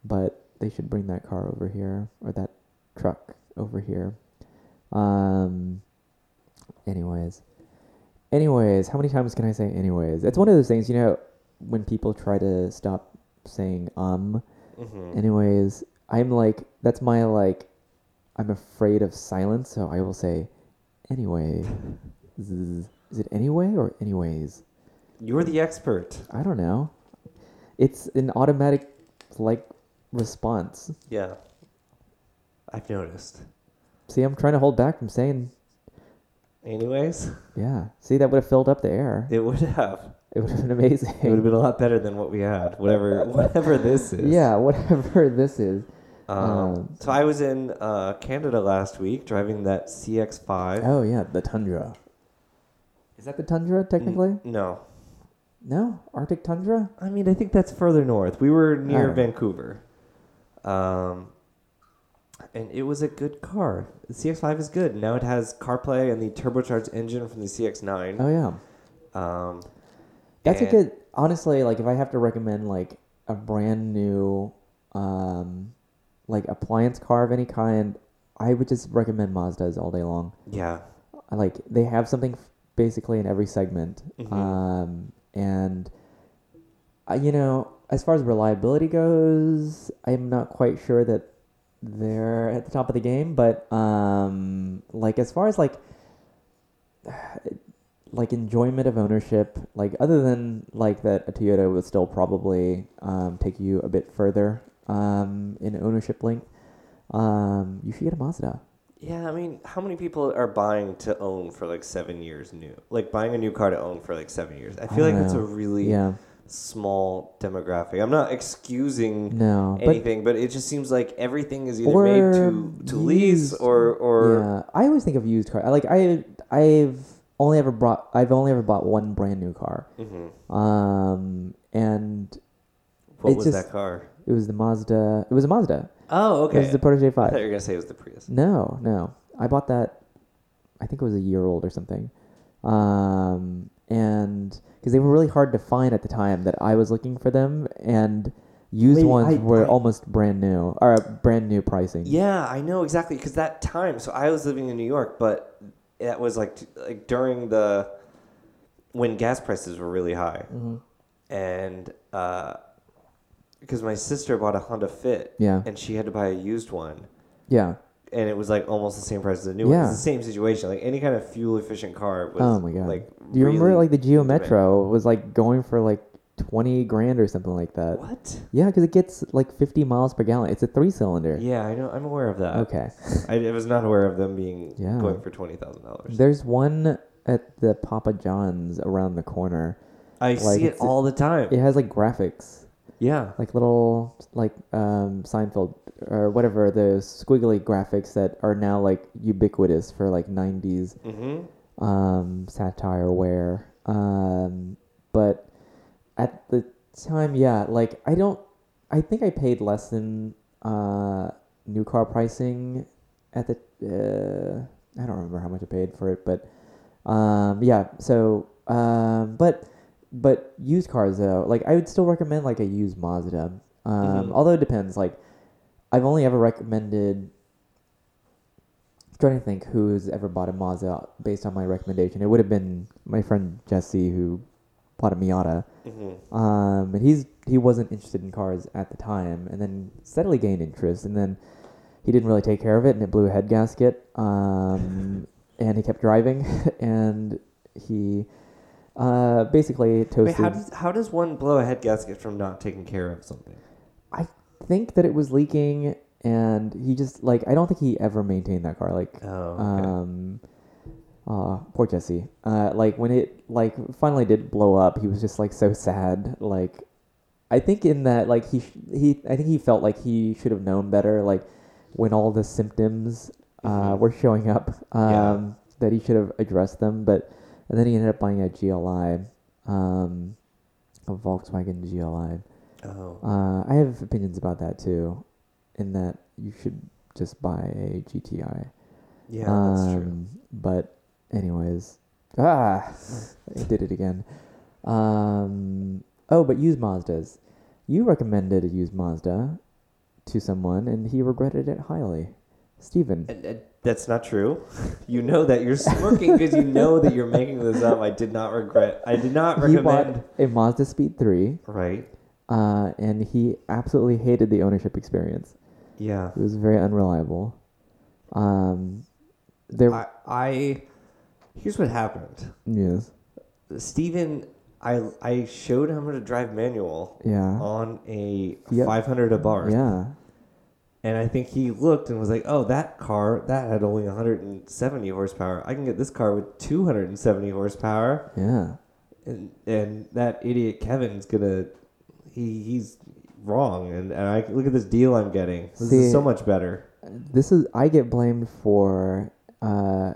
but they should bring that car over here or that truck over here. Um. Anyways, anyways, how many times can I say anyways? It's one of those things, you know, when people try to stop saying um. Mm-hmm. Anyways, I'm like that's my like I'm afraid of silence, so I will say anyway. Is it anyway or anyways? You're the expert. I don't know. It's an automatic like response. Yeah. I've noticed. See, I'm trying to hold back from saying Anyways, yeah. See, that would have filled up the air. it would have. It would have been amazing. It would have been a lot better than what we had. Whatever. Whatever this is. Yeah, whatever this is. Um, Um, so I was in uh, Canada last week driving that CX5. Oh yeah, the tundra. Is that the tundra technically? N- no. No, Arctic tundra. I mean, I think that's further north. We were near Alright. Vancouver. Um, and it was a good car. The CX5 is good. Now it has CarPlay and the turbocharged engine from the CX9. Oh yeah, Um, that's a and- good. Honestly, like if I have to recommend like a brand new, um, like appliance car of any kind, I would just recommend Mazdas all day long. Yeah. I Like they have something f- basically in every segment, Mhm. um, and uh, you know, as far as reliability goes, I'm not quite sure that they're at the top of the game. But um, like as far as like like enjoyment of ownership, like other than like that a Toyota would still probably um, take you a bit further um, in ownership length. Um, you should get a Mazda. Yeah, I mean, how many people are buying to own for like seven years new? Like buying a new car to own for like seven years. I feel I like don't it's a really Yeah, small demographic. I'm not excusing no, but anything, but, it just seems like everything is either made to to lease or or yeah, I always think of used car. Like I, I've only ever brought, I've only ever bought one brand new car, Mhm. um, and what was just- that car? It was the Mazda. It was a Mazda. Oh, okay. It was the Protege Five. I thought you were gonna say it was the Prius. No, no. I bought that. I think it was a year old or something. Um, and because they were really hard to find at the time that I was looking for them, and used Wait, ones I- were I- almost brand new or brand new pricing. Yeah, I know exactly because that time. So I was living in New York, but that was like like during the when gas prices were really high, hmm and because my sister bought a Honda Fit, Yeah. and she had to buy a used one, Yeah. and it was like almost the same price as a new one. Yeah. It's the same situation. Like any kind of fuel efficient car was. Oh my god. Like, Do you remember like the Geo. Metro was like going for like twenty grand or something like that? What? Yeah, because it gets like fifty miles per gallon. It's a three cylinder. Yeah, I know. I'm aware of that. Okay. I, I was not aware of them being Yeah. going for twenty thousand dollars. There's one at the Papa John's around the corner. I like, see it all the time. It has like graphics. Yeah. like little like um Seinfeld or whatever those squiggly graphics that are now like ubiquitous for like 90s Mm-hmm. um satire wear um but at the time yeah like I don't I think I paid less than uh new car pricing at the uh I don't remember how much I paid for it but um yeah so um but but used cars though, like I would still recommend like a used Mazda. Um, Mhm. Although it depends. Like I've only ever recommended. Trying to think who's ever bought a Mazda based on my recommendation. It would have been my friend Jesse who bought a Miata. Mm-hmm. Um, and he's he wasn't interested in cars at the time, and then steadily gained interest, and then he didn't really take care of it, and it blew a head gasket. Um, and he kept driving, and he uh, basically Wait, how does how does one blow a head gasket from not taking care of something? I think that it was leaking, and he just like I don't think he ever maintained that car. Like, Oh, okay. um, uh, poor Jesse. Uh, like when it like finally did blow up, he was just like so sad. Like, I think in that like he sh- he I think he felt like he should have known better. Like when all the symptoms uh, Mhm. were showing up, um, Yeah. that he should have addressed them. But and then he ended up buying a GLI, um, a Volkswagen GLI. oh, Uh, I have opinions about that too, in that you should just buy a GTI. yeah, that's true. Um, But, anyways, ah, I did it again. Um, oh, but use Mazdas. You recommended a used Mazda to someone, and he regretted it highly. Stephen. And, and that's not true. You know that you're smirking because you know that you're making this up. I did not regret. I did not He recommend. bought a Mazda Speed 3, Right. uh, and he absolutely hated the ownership experience. Yeah. It was very unreliable. Um, there, I, I here's what happened. yes, Steven, I I showed him how to drive manual yeah, on a Yep. 500 Abarth. yeah, And I think he looked and was like, "Oh, that car that had only 170 horsepower. I can get this car with 270 horsepower." yeah. And and that idiot Kevin's gonna he he's wrong. And, and I look at this deal I'm getting. This See- is so much better. This is I get blamed for uh,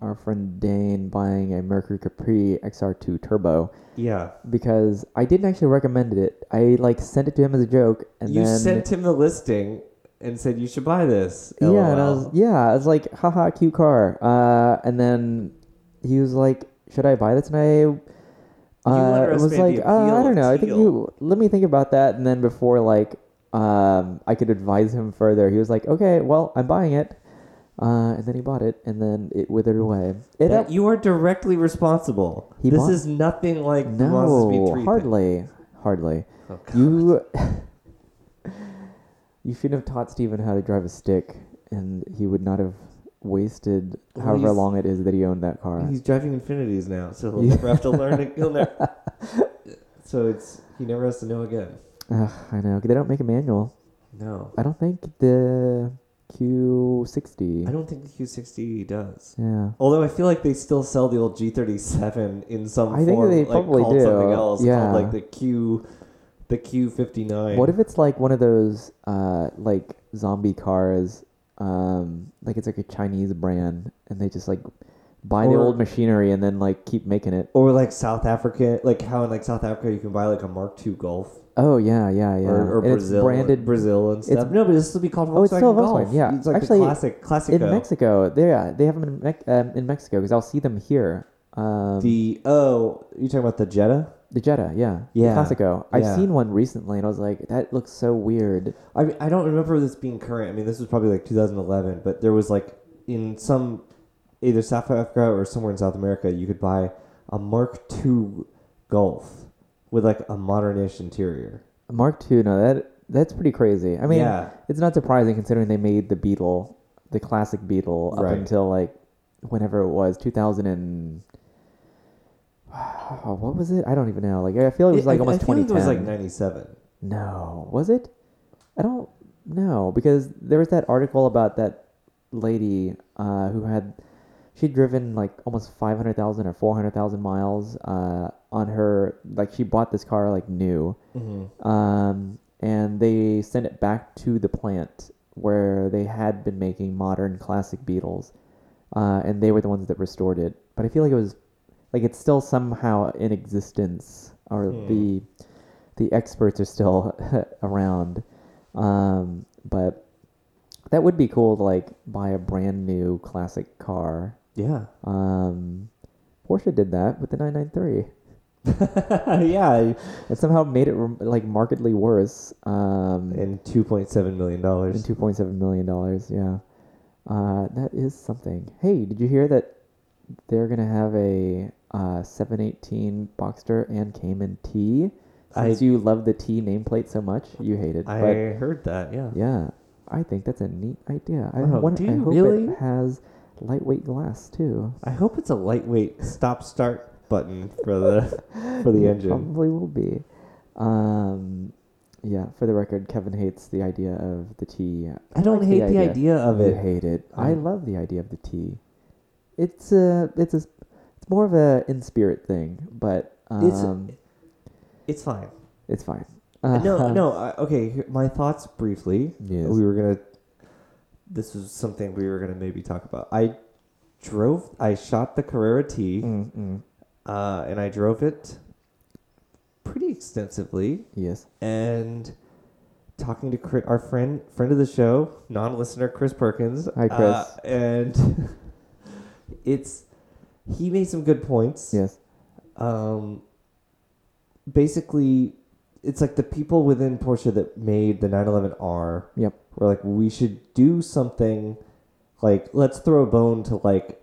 our friend Dane buying a Mercury Capri XR2 Turbo Yeah. because I didn't actually recommend it. I like sent it to him as a joke, and you then sent him the listing and said you should buy this. yeah, and I was yeah, I was like, haha, cute car. Uh, and then he was like, should I buy this? And I uh, it was like, uh, I don't know. I think you let me think about that. And then before like um, I could advise him further, he was like, okay, well, I'm buying it. Uh, and then he bought it, and then it withered away. It you are directly responsible. This bought- is nothing like the Mazda Speed no, 3 thing. hardly, hardly. Oh. You you shouldn't have taught Steven how to drive a stick, and he would not have wasted Well, however long it is that he owned that car. He's driving Infinitis now, so he'll Yeah. never have to learn it. He'll never. so it's he never has to know again. Ugh, I know they don't make a manual. No, I don't think the Q60. I don't think the Q60 does. Yeah. Although I feel like they still sell the old G37 in some I think form, they like probably do. something else, Yeah. called like the Q, the Q59. What if it's like one of those uh like zombie cars um like it's like a Chinese brand and they just like buy the old machinery and then like keep making it. or like South Africa, like how in like South Africa you can buy like a Mark II Golf, Oh yeah, yeah, yeah. or, or Brazil, branded Brazil and it's- stuff. No, but this will be called Volkswagen Oh, it's still Golf. Volkswagen, yeah. it's like Actually, the classic, classic. in Mexico. They yeah, they have them in, Mex- um, in Mexico because I'll see them here. Um, The oh, you talking about the Jetta? The Jetta, yeah, Yeah, Classico. I've yeah. seen one recently and I was like, that looks so weird. I mean, I don't remember this being current. I mean, this was probably like 2011, but there was like in some either South Africa or somewhere in South America, you could buy a Mark II Golf with like a modernish interior. Mark II, no, that that's pretty crazy. I mean, Yeah. it's not surprising considering they made the Beetle, the classic Beetle, up Right. until like whenever it was, 2000 and what was it? I don't even know. Like I feel it was like I- almost I feel like 2010. it was like 97. No, was it? I don't know because there was that article about that lady uh, who had she'd driven like almost five hundred thousand or four hundred thousand miles uh, on her like she bought this car like new, Mm-hmm. um, and they sent it back to the plant where they had been making modern classic Beetles, uh, and they were the ones that restored it. But I feel like it was like it's still somehow in existence, or Hmm. the the experts are still around. Um, but that would be cool to like buy a brand new classic car. Yeah. Um, Porsche did that with the 993. yeah. It somehow made it like markedly worse. Um, And 2.7 million and dollars. two point seven million dollars. Yeah, uh, that is something. Hey, did you hear that they're gonna have a uh, seven eighteen Boxster and Cayman T? Since I- you love the T nameplate so much, you hate it. I but heard that. Yeah. yeah, I think that's a neat idea. I, Oh, wonder, do I hope really? it has lightweight glass too. I hope it's a lightweight stop start button for the for the It engine. Probably will be. Um, yeah, for the record, Kevin hates the idea of the T. I don't like hate the idea of You it. hate it. I Um, love the idea of the T. It's a, it's a, it's more of a in spirit thing, but It's- um, It's fine. it's fine. no, no. I, okay, my thoughts briefly. Yes. We were gonna. This was something we were gonna maybe talk about. I drove. I shot the Carrera T, Mm, mm. uh, and I drove it pretty extensively. Yes. And talking to Chris, our friend, friend of the show, non-listener Chris Perkins. Hi, Chris. uh, and it's he made some good points. Yes. um, basically, it's like the people within Porsche that made the 911R Yep. were like, we should do something like, let's throw a bone to like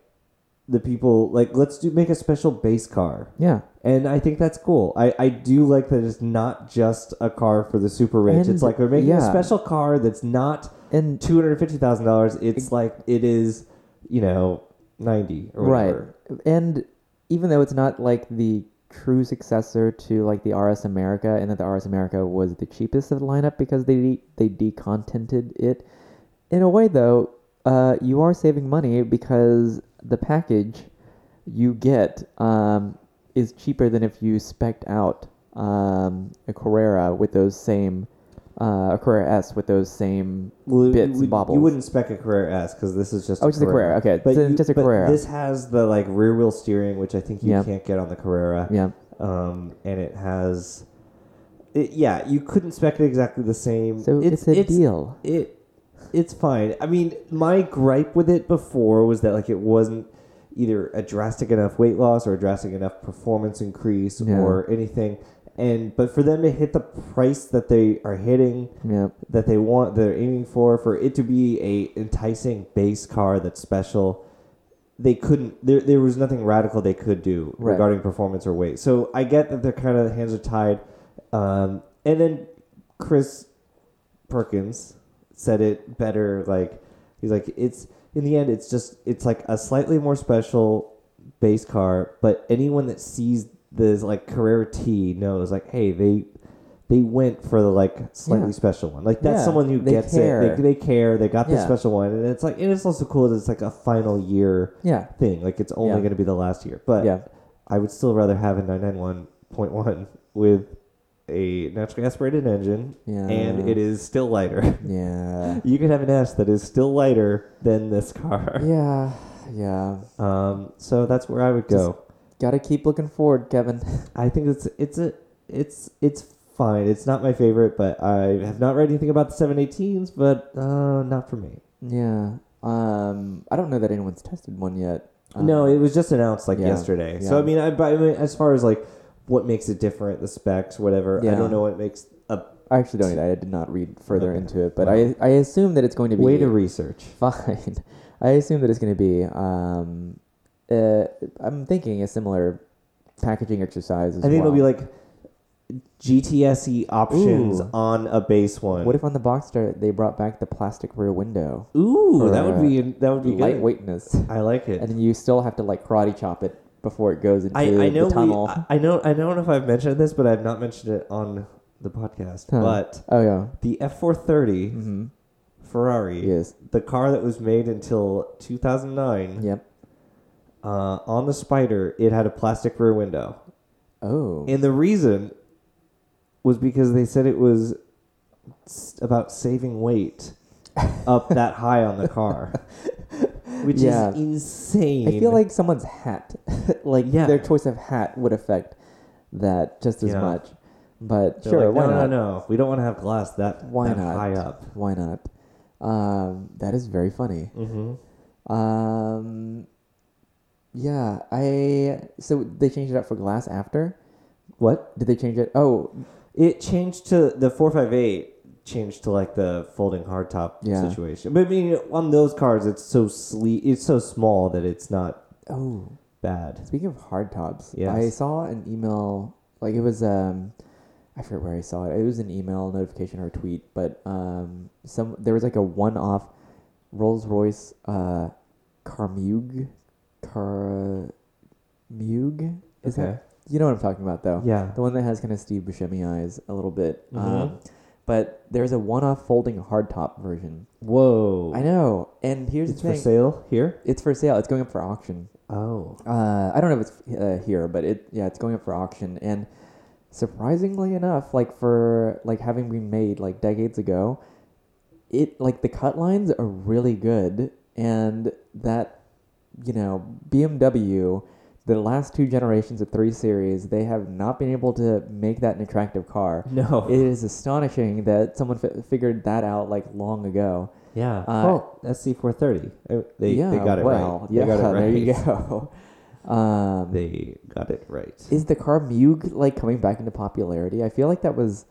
the people, like, let's do make a special base car. Yeah. And I think that's cool. I, I do like that it's not just a car for the super rich. And, it's like we're making a special car that's not And two hundred fifty thousand dollars. It's like it is, you know, ninety or whatever. Right. And even though it's not like the true successor to like the RS America and that the RS America was the cheapest of the lineup because they de- they decontented it. In a way though, uh, you are saving money because the package you get um, is cheaper than if you spec'd out um, a Carrera with those same uh, a Carrera S with those same Well, bits you, and bobbles. You wouldn't spec a Carrera S because this is just Oh, it's just a Carrera. Okay, but so you- just a Carrera. This has the like rear wheel steering, which I think you Yeah. can't get on the Carrera. yeah. Um, and it has, it, yeah, you couldn't spec it exactly the same. So it's, a deal. It it's fine. I mean, my gripe with it before was that like it wasn't either a drastic enough weight loss or a drastic enough performance increase Yeah. or anything. And but for them to hit the price that they are hitting, Yep. that they want, they're aiming for, for it to be a enticing base car that's special, they couldn't. There, there was nothing radical they could do Right. regarding performance or weight. So I get that they're kind of hands are tied. Um, and then Chris Perkins said it better. Like he's like it's in the end, it's just it's like a slightly more special base car. But anyone that sees this like Carrera T knows like, hey, they they went for the like slightly Yeah. special one. Like that's Yeah, someone who gets care. it. They, they care. They got the special one, and it's like and it's also cool that it's like a final year Yeah. thing. Like it's only Yeah. going to be the last year. But Yeah. I would still rather have a 991.1 with a naturally aspirated engine, Yeah. and it is still lighter. Yeah. you could have an S that is still lighter than this car. Yeah. Yeah. Um, so that's where I would go. Gotta keep looking forward, Kevin. I think it's it's a it's it's fine. It's not my favorite, but I have not read anything about the 718s, but uh, not for me. Yeah. Um, I don't know that anyone's tested one yet. Um, no, it was just announced like yeah, yesterday. So. I mean, I, but I mean, as far as like what makes it different, the specs, whatever. Yeah. I don't know what makes a I actually don't. I did not read further Okay. into it, but Well. I I assume that it's going to be way to research. fine. I assume that it's going to be. Um, uh, I'm thinking a similar packaging exercise. As I think well. it'll be like GTSE options Ooh. on a base one. What if on the box Boxster they brought back the plastic rear window? Ooh, for, that would uh, be that would be good. Lightweightness, I like it. and then you still have to like karate chop it before it goes into I, I know the tunnel. I I know I don't know if I've mentioned this, but I've not mentioned it on the podcast. Huh. But oh yeah. the F four thirty Mm-hmm. Ferrari, Yes. the car that was made until two thousand nine, Yep. Uh, on the Spider, it had a plastic rear window, Oh. and the reason was because they said it was s- about saving weight up that high on the car, which Yeah. is insane. I feel like someone's hat, like Yeah. their choice of hat, would affect that just as Yeah. much. But They're sure, like, why no, not? no, no, we don't want to have glass that Why that not? high up. Why not? Um, that is very funny. Mm-hmm. Um, yeah, I so they changed it up for glass after. What? Did they change it? Oh, It changed to the four five eight changed to like the folding hardtop Yeah. situation. But I mean, on those cars, it's so sleek, it's so small that it's not oh. bad. Speaking of hard tops, Yes. I saw an email. Like it was, um, I forget where I saw it. It was an email notification or a tweet, but um, some there was like a one-off Rolls Royce uh, Camargue, Camargue. Is Okay. that you know what I'm talking about though? Yeah. The one that has kind of Steve Buscemi eyes a little bit. Mhm. Um, but there's a one-off folding hardtop version. Whoa. I know, and here's It's the for sale here. it's for sale. It's going up for auction. Oh. Uh, I don't know if it's uh, here, but it yeah, it's going up for auction. And surprisingly enough, like for like having been made like decades ago, it like the cut lines are really good, and that you know BMW, the last two generations of three series, they have not been able to make that an attractive car. No. It is astonishing that someone fi- figured that out like long ago. yeah. uh, oh, SC four thirty. They yeah, they got it well, right. Yeah, they got it right. there you go. Um, They got it right. Is the Camargue like coming back into popularity? I feel like that was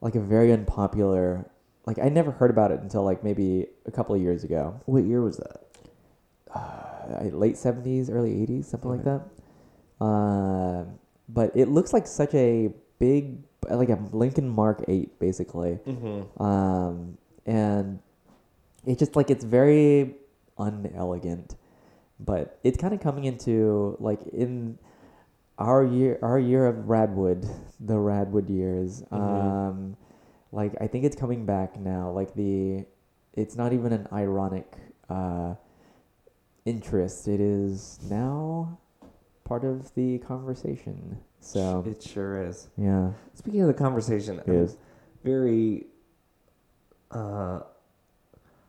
like a very unpopular. Like I never heard about it until like maybe a couple of years ago, What year was that? Uh, late seventies, early eighties, something like that. Uh, but it looks like such a big, like a Lincoln Mark Eight, basically. Mm-hmm. Um, and it's just like it's very unelegant, but it's kind of coming into like in our year, our year of Radwood, the Radwood years. Mhm. Um, like I think it's coming back now. Like the, it's not even an ironic uh, interest. It is now part of the conversation. So It sure is. yeah, Speaking of the conversation, it I'm is. very. Uh,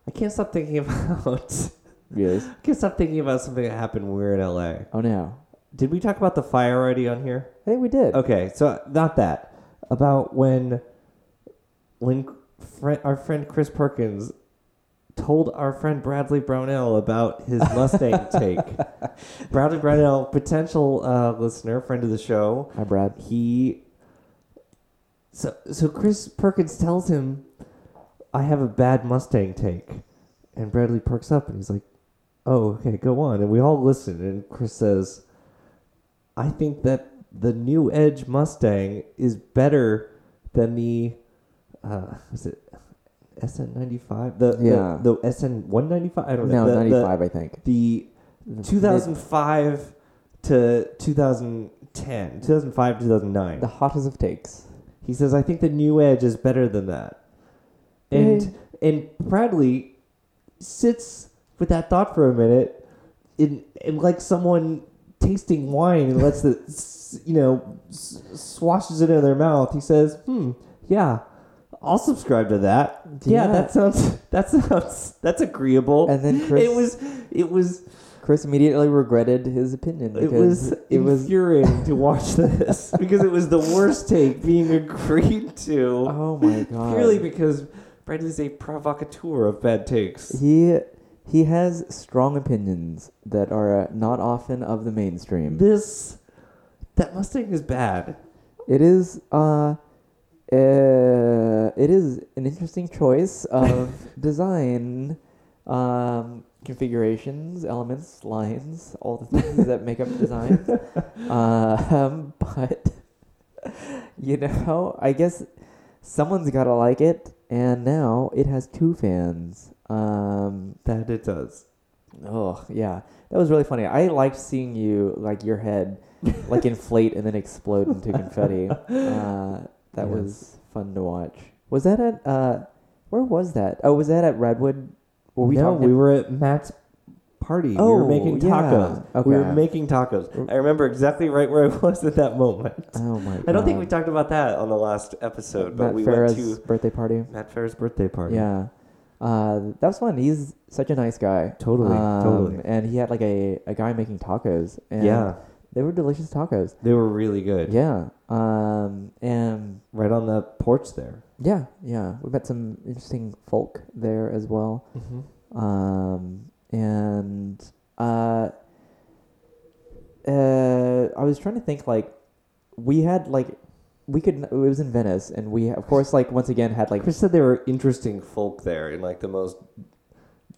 I can't stop thinking about. Is. I can't stop thinking about something that happened when we were in LA. Oh no, Did we talk about the fire already on here? I think we did. Okay, so not that. About when, when friend, our friend Chris Perkins told our friend Bradley Brownell about his Mustang take. Bradley Brownell, potential uh, listener, friend of the show, Hi, Brad. he So so Chris Perkins tells him, "I have a bad Mustang take," and Bradley perks up and he's like, "Oh, okay, go on." And we all listen. And Chris says, "I think that the new Edge Mustang is better than the, uh, is it SN ninety five? The Yeah. the, the SN one ninety five. I don't know. No, the- 95, I think. the 2005 to 2010, 2005 2009. The hottest of takes. He says, "I think the new Edge is better than that." And and Bradley sits with that thought for a minute, in, in like someone tasting wine and lets the you know s- swashes it in their mouth. He says, "Hmm, yeah." I'll subscribe to that. Yeah, Yeah. that sounds that sounds that's agreeable. And then Chris, it was it was Chris immediately regretted his opinion it was it was infuriating to watch this because it was the worst take being agreed to oh my god. purely because Bradley's a provocateur of bad takes. he he has strong opinions that are uh, not often of the mainstream. This that Mustang is bad. It is uh, uh it is an interesting choice of design um configurations, elements, lines, all the things that make up designs. um, but you know, I guess someone's got to like it and now it has two fans. Um That it does. Oh yeah, that was really funny. I liked seeing you like your head like inflate and then explode into confetti. Uh, that Yes. was fun to watch. Was that at uh, where was that? Oh, was that at Radwood? Were we no, we were at Matt's party. Oh, we were Oh, making yeah. tacos. We were making tacos. I remember exactly right where I was at that moment. oh my! God. I don't think we talked about that on the last episode, but Matt we Farah's went to birthday party. Matt Farah's birthday party. Yeah, uh, that was fun. He's such a nice guy. Totally, Um, totally. And he had like a, a guy making tacos. And yeah, they were delicious tacos. they were really good. Yeah. Um, and Right on the porch there. Yeah, yeah. We met some interesting folk there as well. Mm-hmm. Um, and uh, uh, I was trying to think like we had like we could it was in Venice and we of course like once again had like Chris said there were interesting folk there in like the most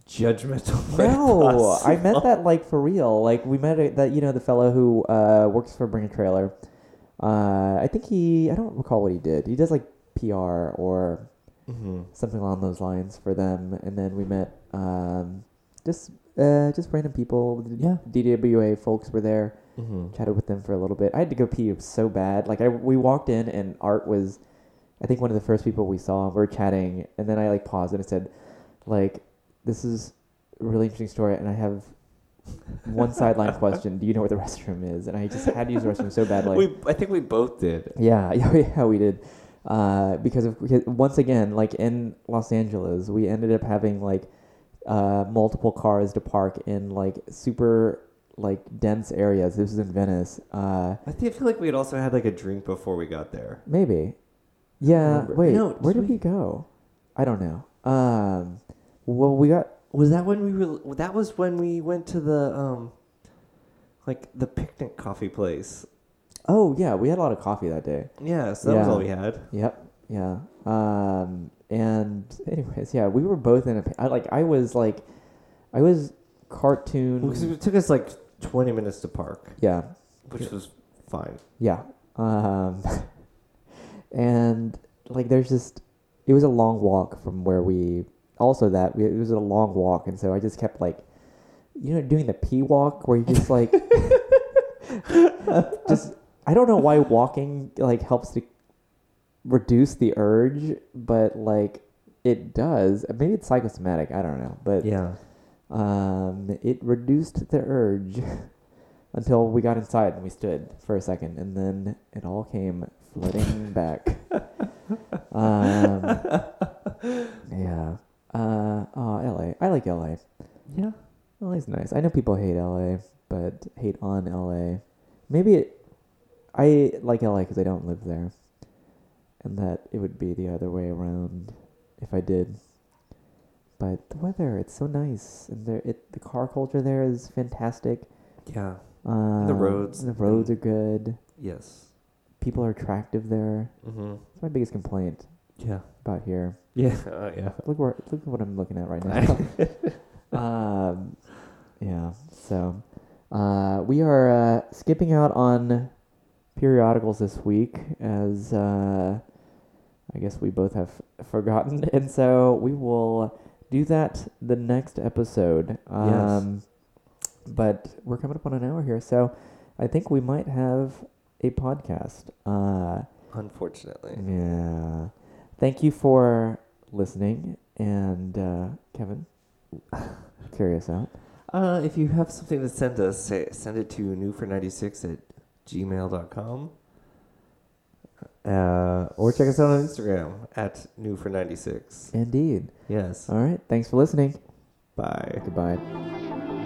judgmental no I meant that like for real like we met a, that you know the fellow who uh, works for Bring a Trailer. Uh, I think he I don't recall what he did. He does like PR or Mhm. something along those lines for them. And then we met um, just uh, just random people. Yeah. DWA folks were there. Mhm. Chatted with them for a little bit. I had to go pee so bad. Like I we walked in and Art was, I think one of the first people we saw. We were chatting, and then I like paused and I said, like, this is a really interesting story, and I have. One sideline question: Do you know where the restroom is? And I just had to use the restroom so badly. we I think we both did. Yeah, yeah, yeah, we did. Uh, because of once again, like in Los Angeles, we ended up having like uh, multiple cars to park in like super like dense areas. This was in Venice. Uh, I think I feel like we had also had like a drink before we got there. maybe. Yeah. Wait. No, where did did we- we go? I don't know. Um. Well, we got. Was that when we were? That was when we went to the um, like the picnic coffee place. Oh yeah, we had a lot of coffee that day. Yeah, so that was all we had. Yep. Yeah. Um. And anyways, yeah, we were both in a. like. I was like, I was cartoon. Because it took us like twenty minutes to park, Yeah. which was fine. Yeah. Um. and like, there's just. It was a long walk from where we. Also, that we, it was a long walk, and so I just kept like, you know, doing the pee walk where you just like, just I don't know why walking like helps to reduce the urge, but like it does. Maybe it's psychosomatic. I don't know, but Yeah. um, it reduced the urge until we got inside and we stood for a second, and then it all came flooding back. um, yeah. Uh, oh, LA. I like LA. Yeah. LA's nice. I know people hate LA, but hate on LA. Maybe it, I like LA because I don't live there, and that it would be the other way around if I did. But the weather, it's so nice, and there, it the car culture there is fantastic. Yeah. Um, roads. the roads are good. Yes. people are attractive there. Mm-hmm. It's my biggest complaint Yeah. about here. Yeah. Uh, yeah. Look where look at what I'm looking at right now. um, yeah. So uh, we are uh, skipping out on periodicals this week as uh, I guess we both have forgotten, and so we will do that the next episode. Um, But we're coming up on an hour here, so I think we might have a podcast. Uh, Unfortunately. yeah. Thank you for listening, and uh, Kevin, carry us out. Uh, if you have something to send us, say, send it to newfor96 at gmail.com. Uh, or check us out on Instagram at newfor96. Indeed. Yes. All right. Thanks for listening. Bye. Goodbye.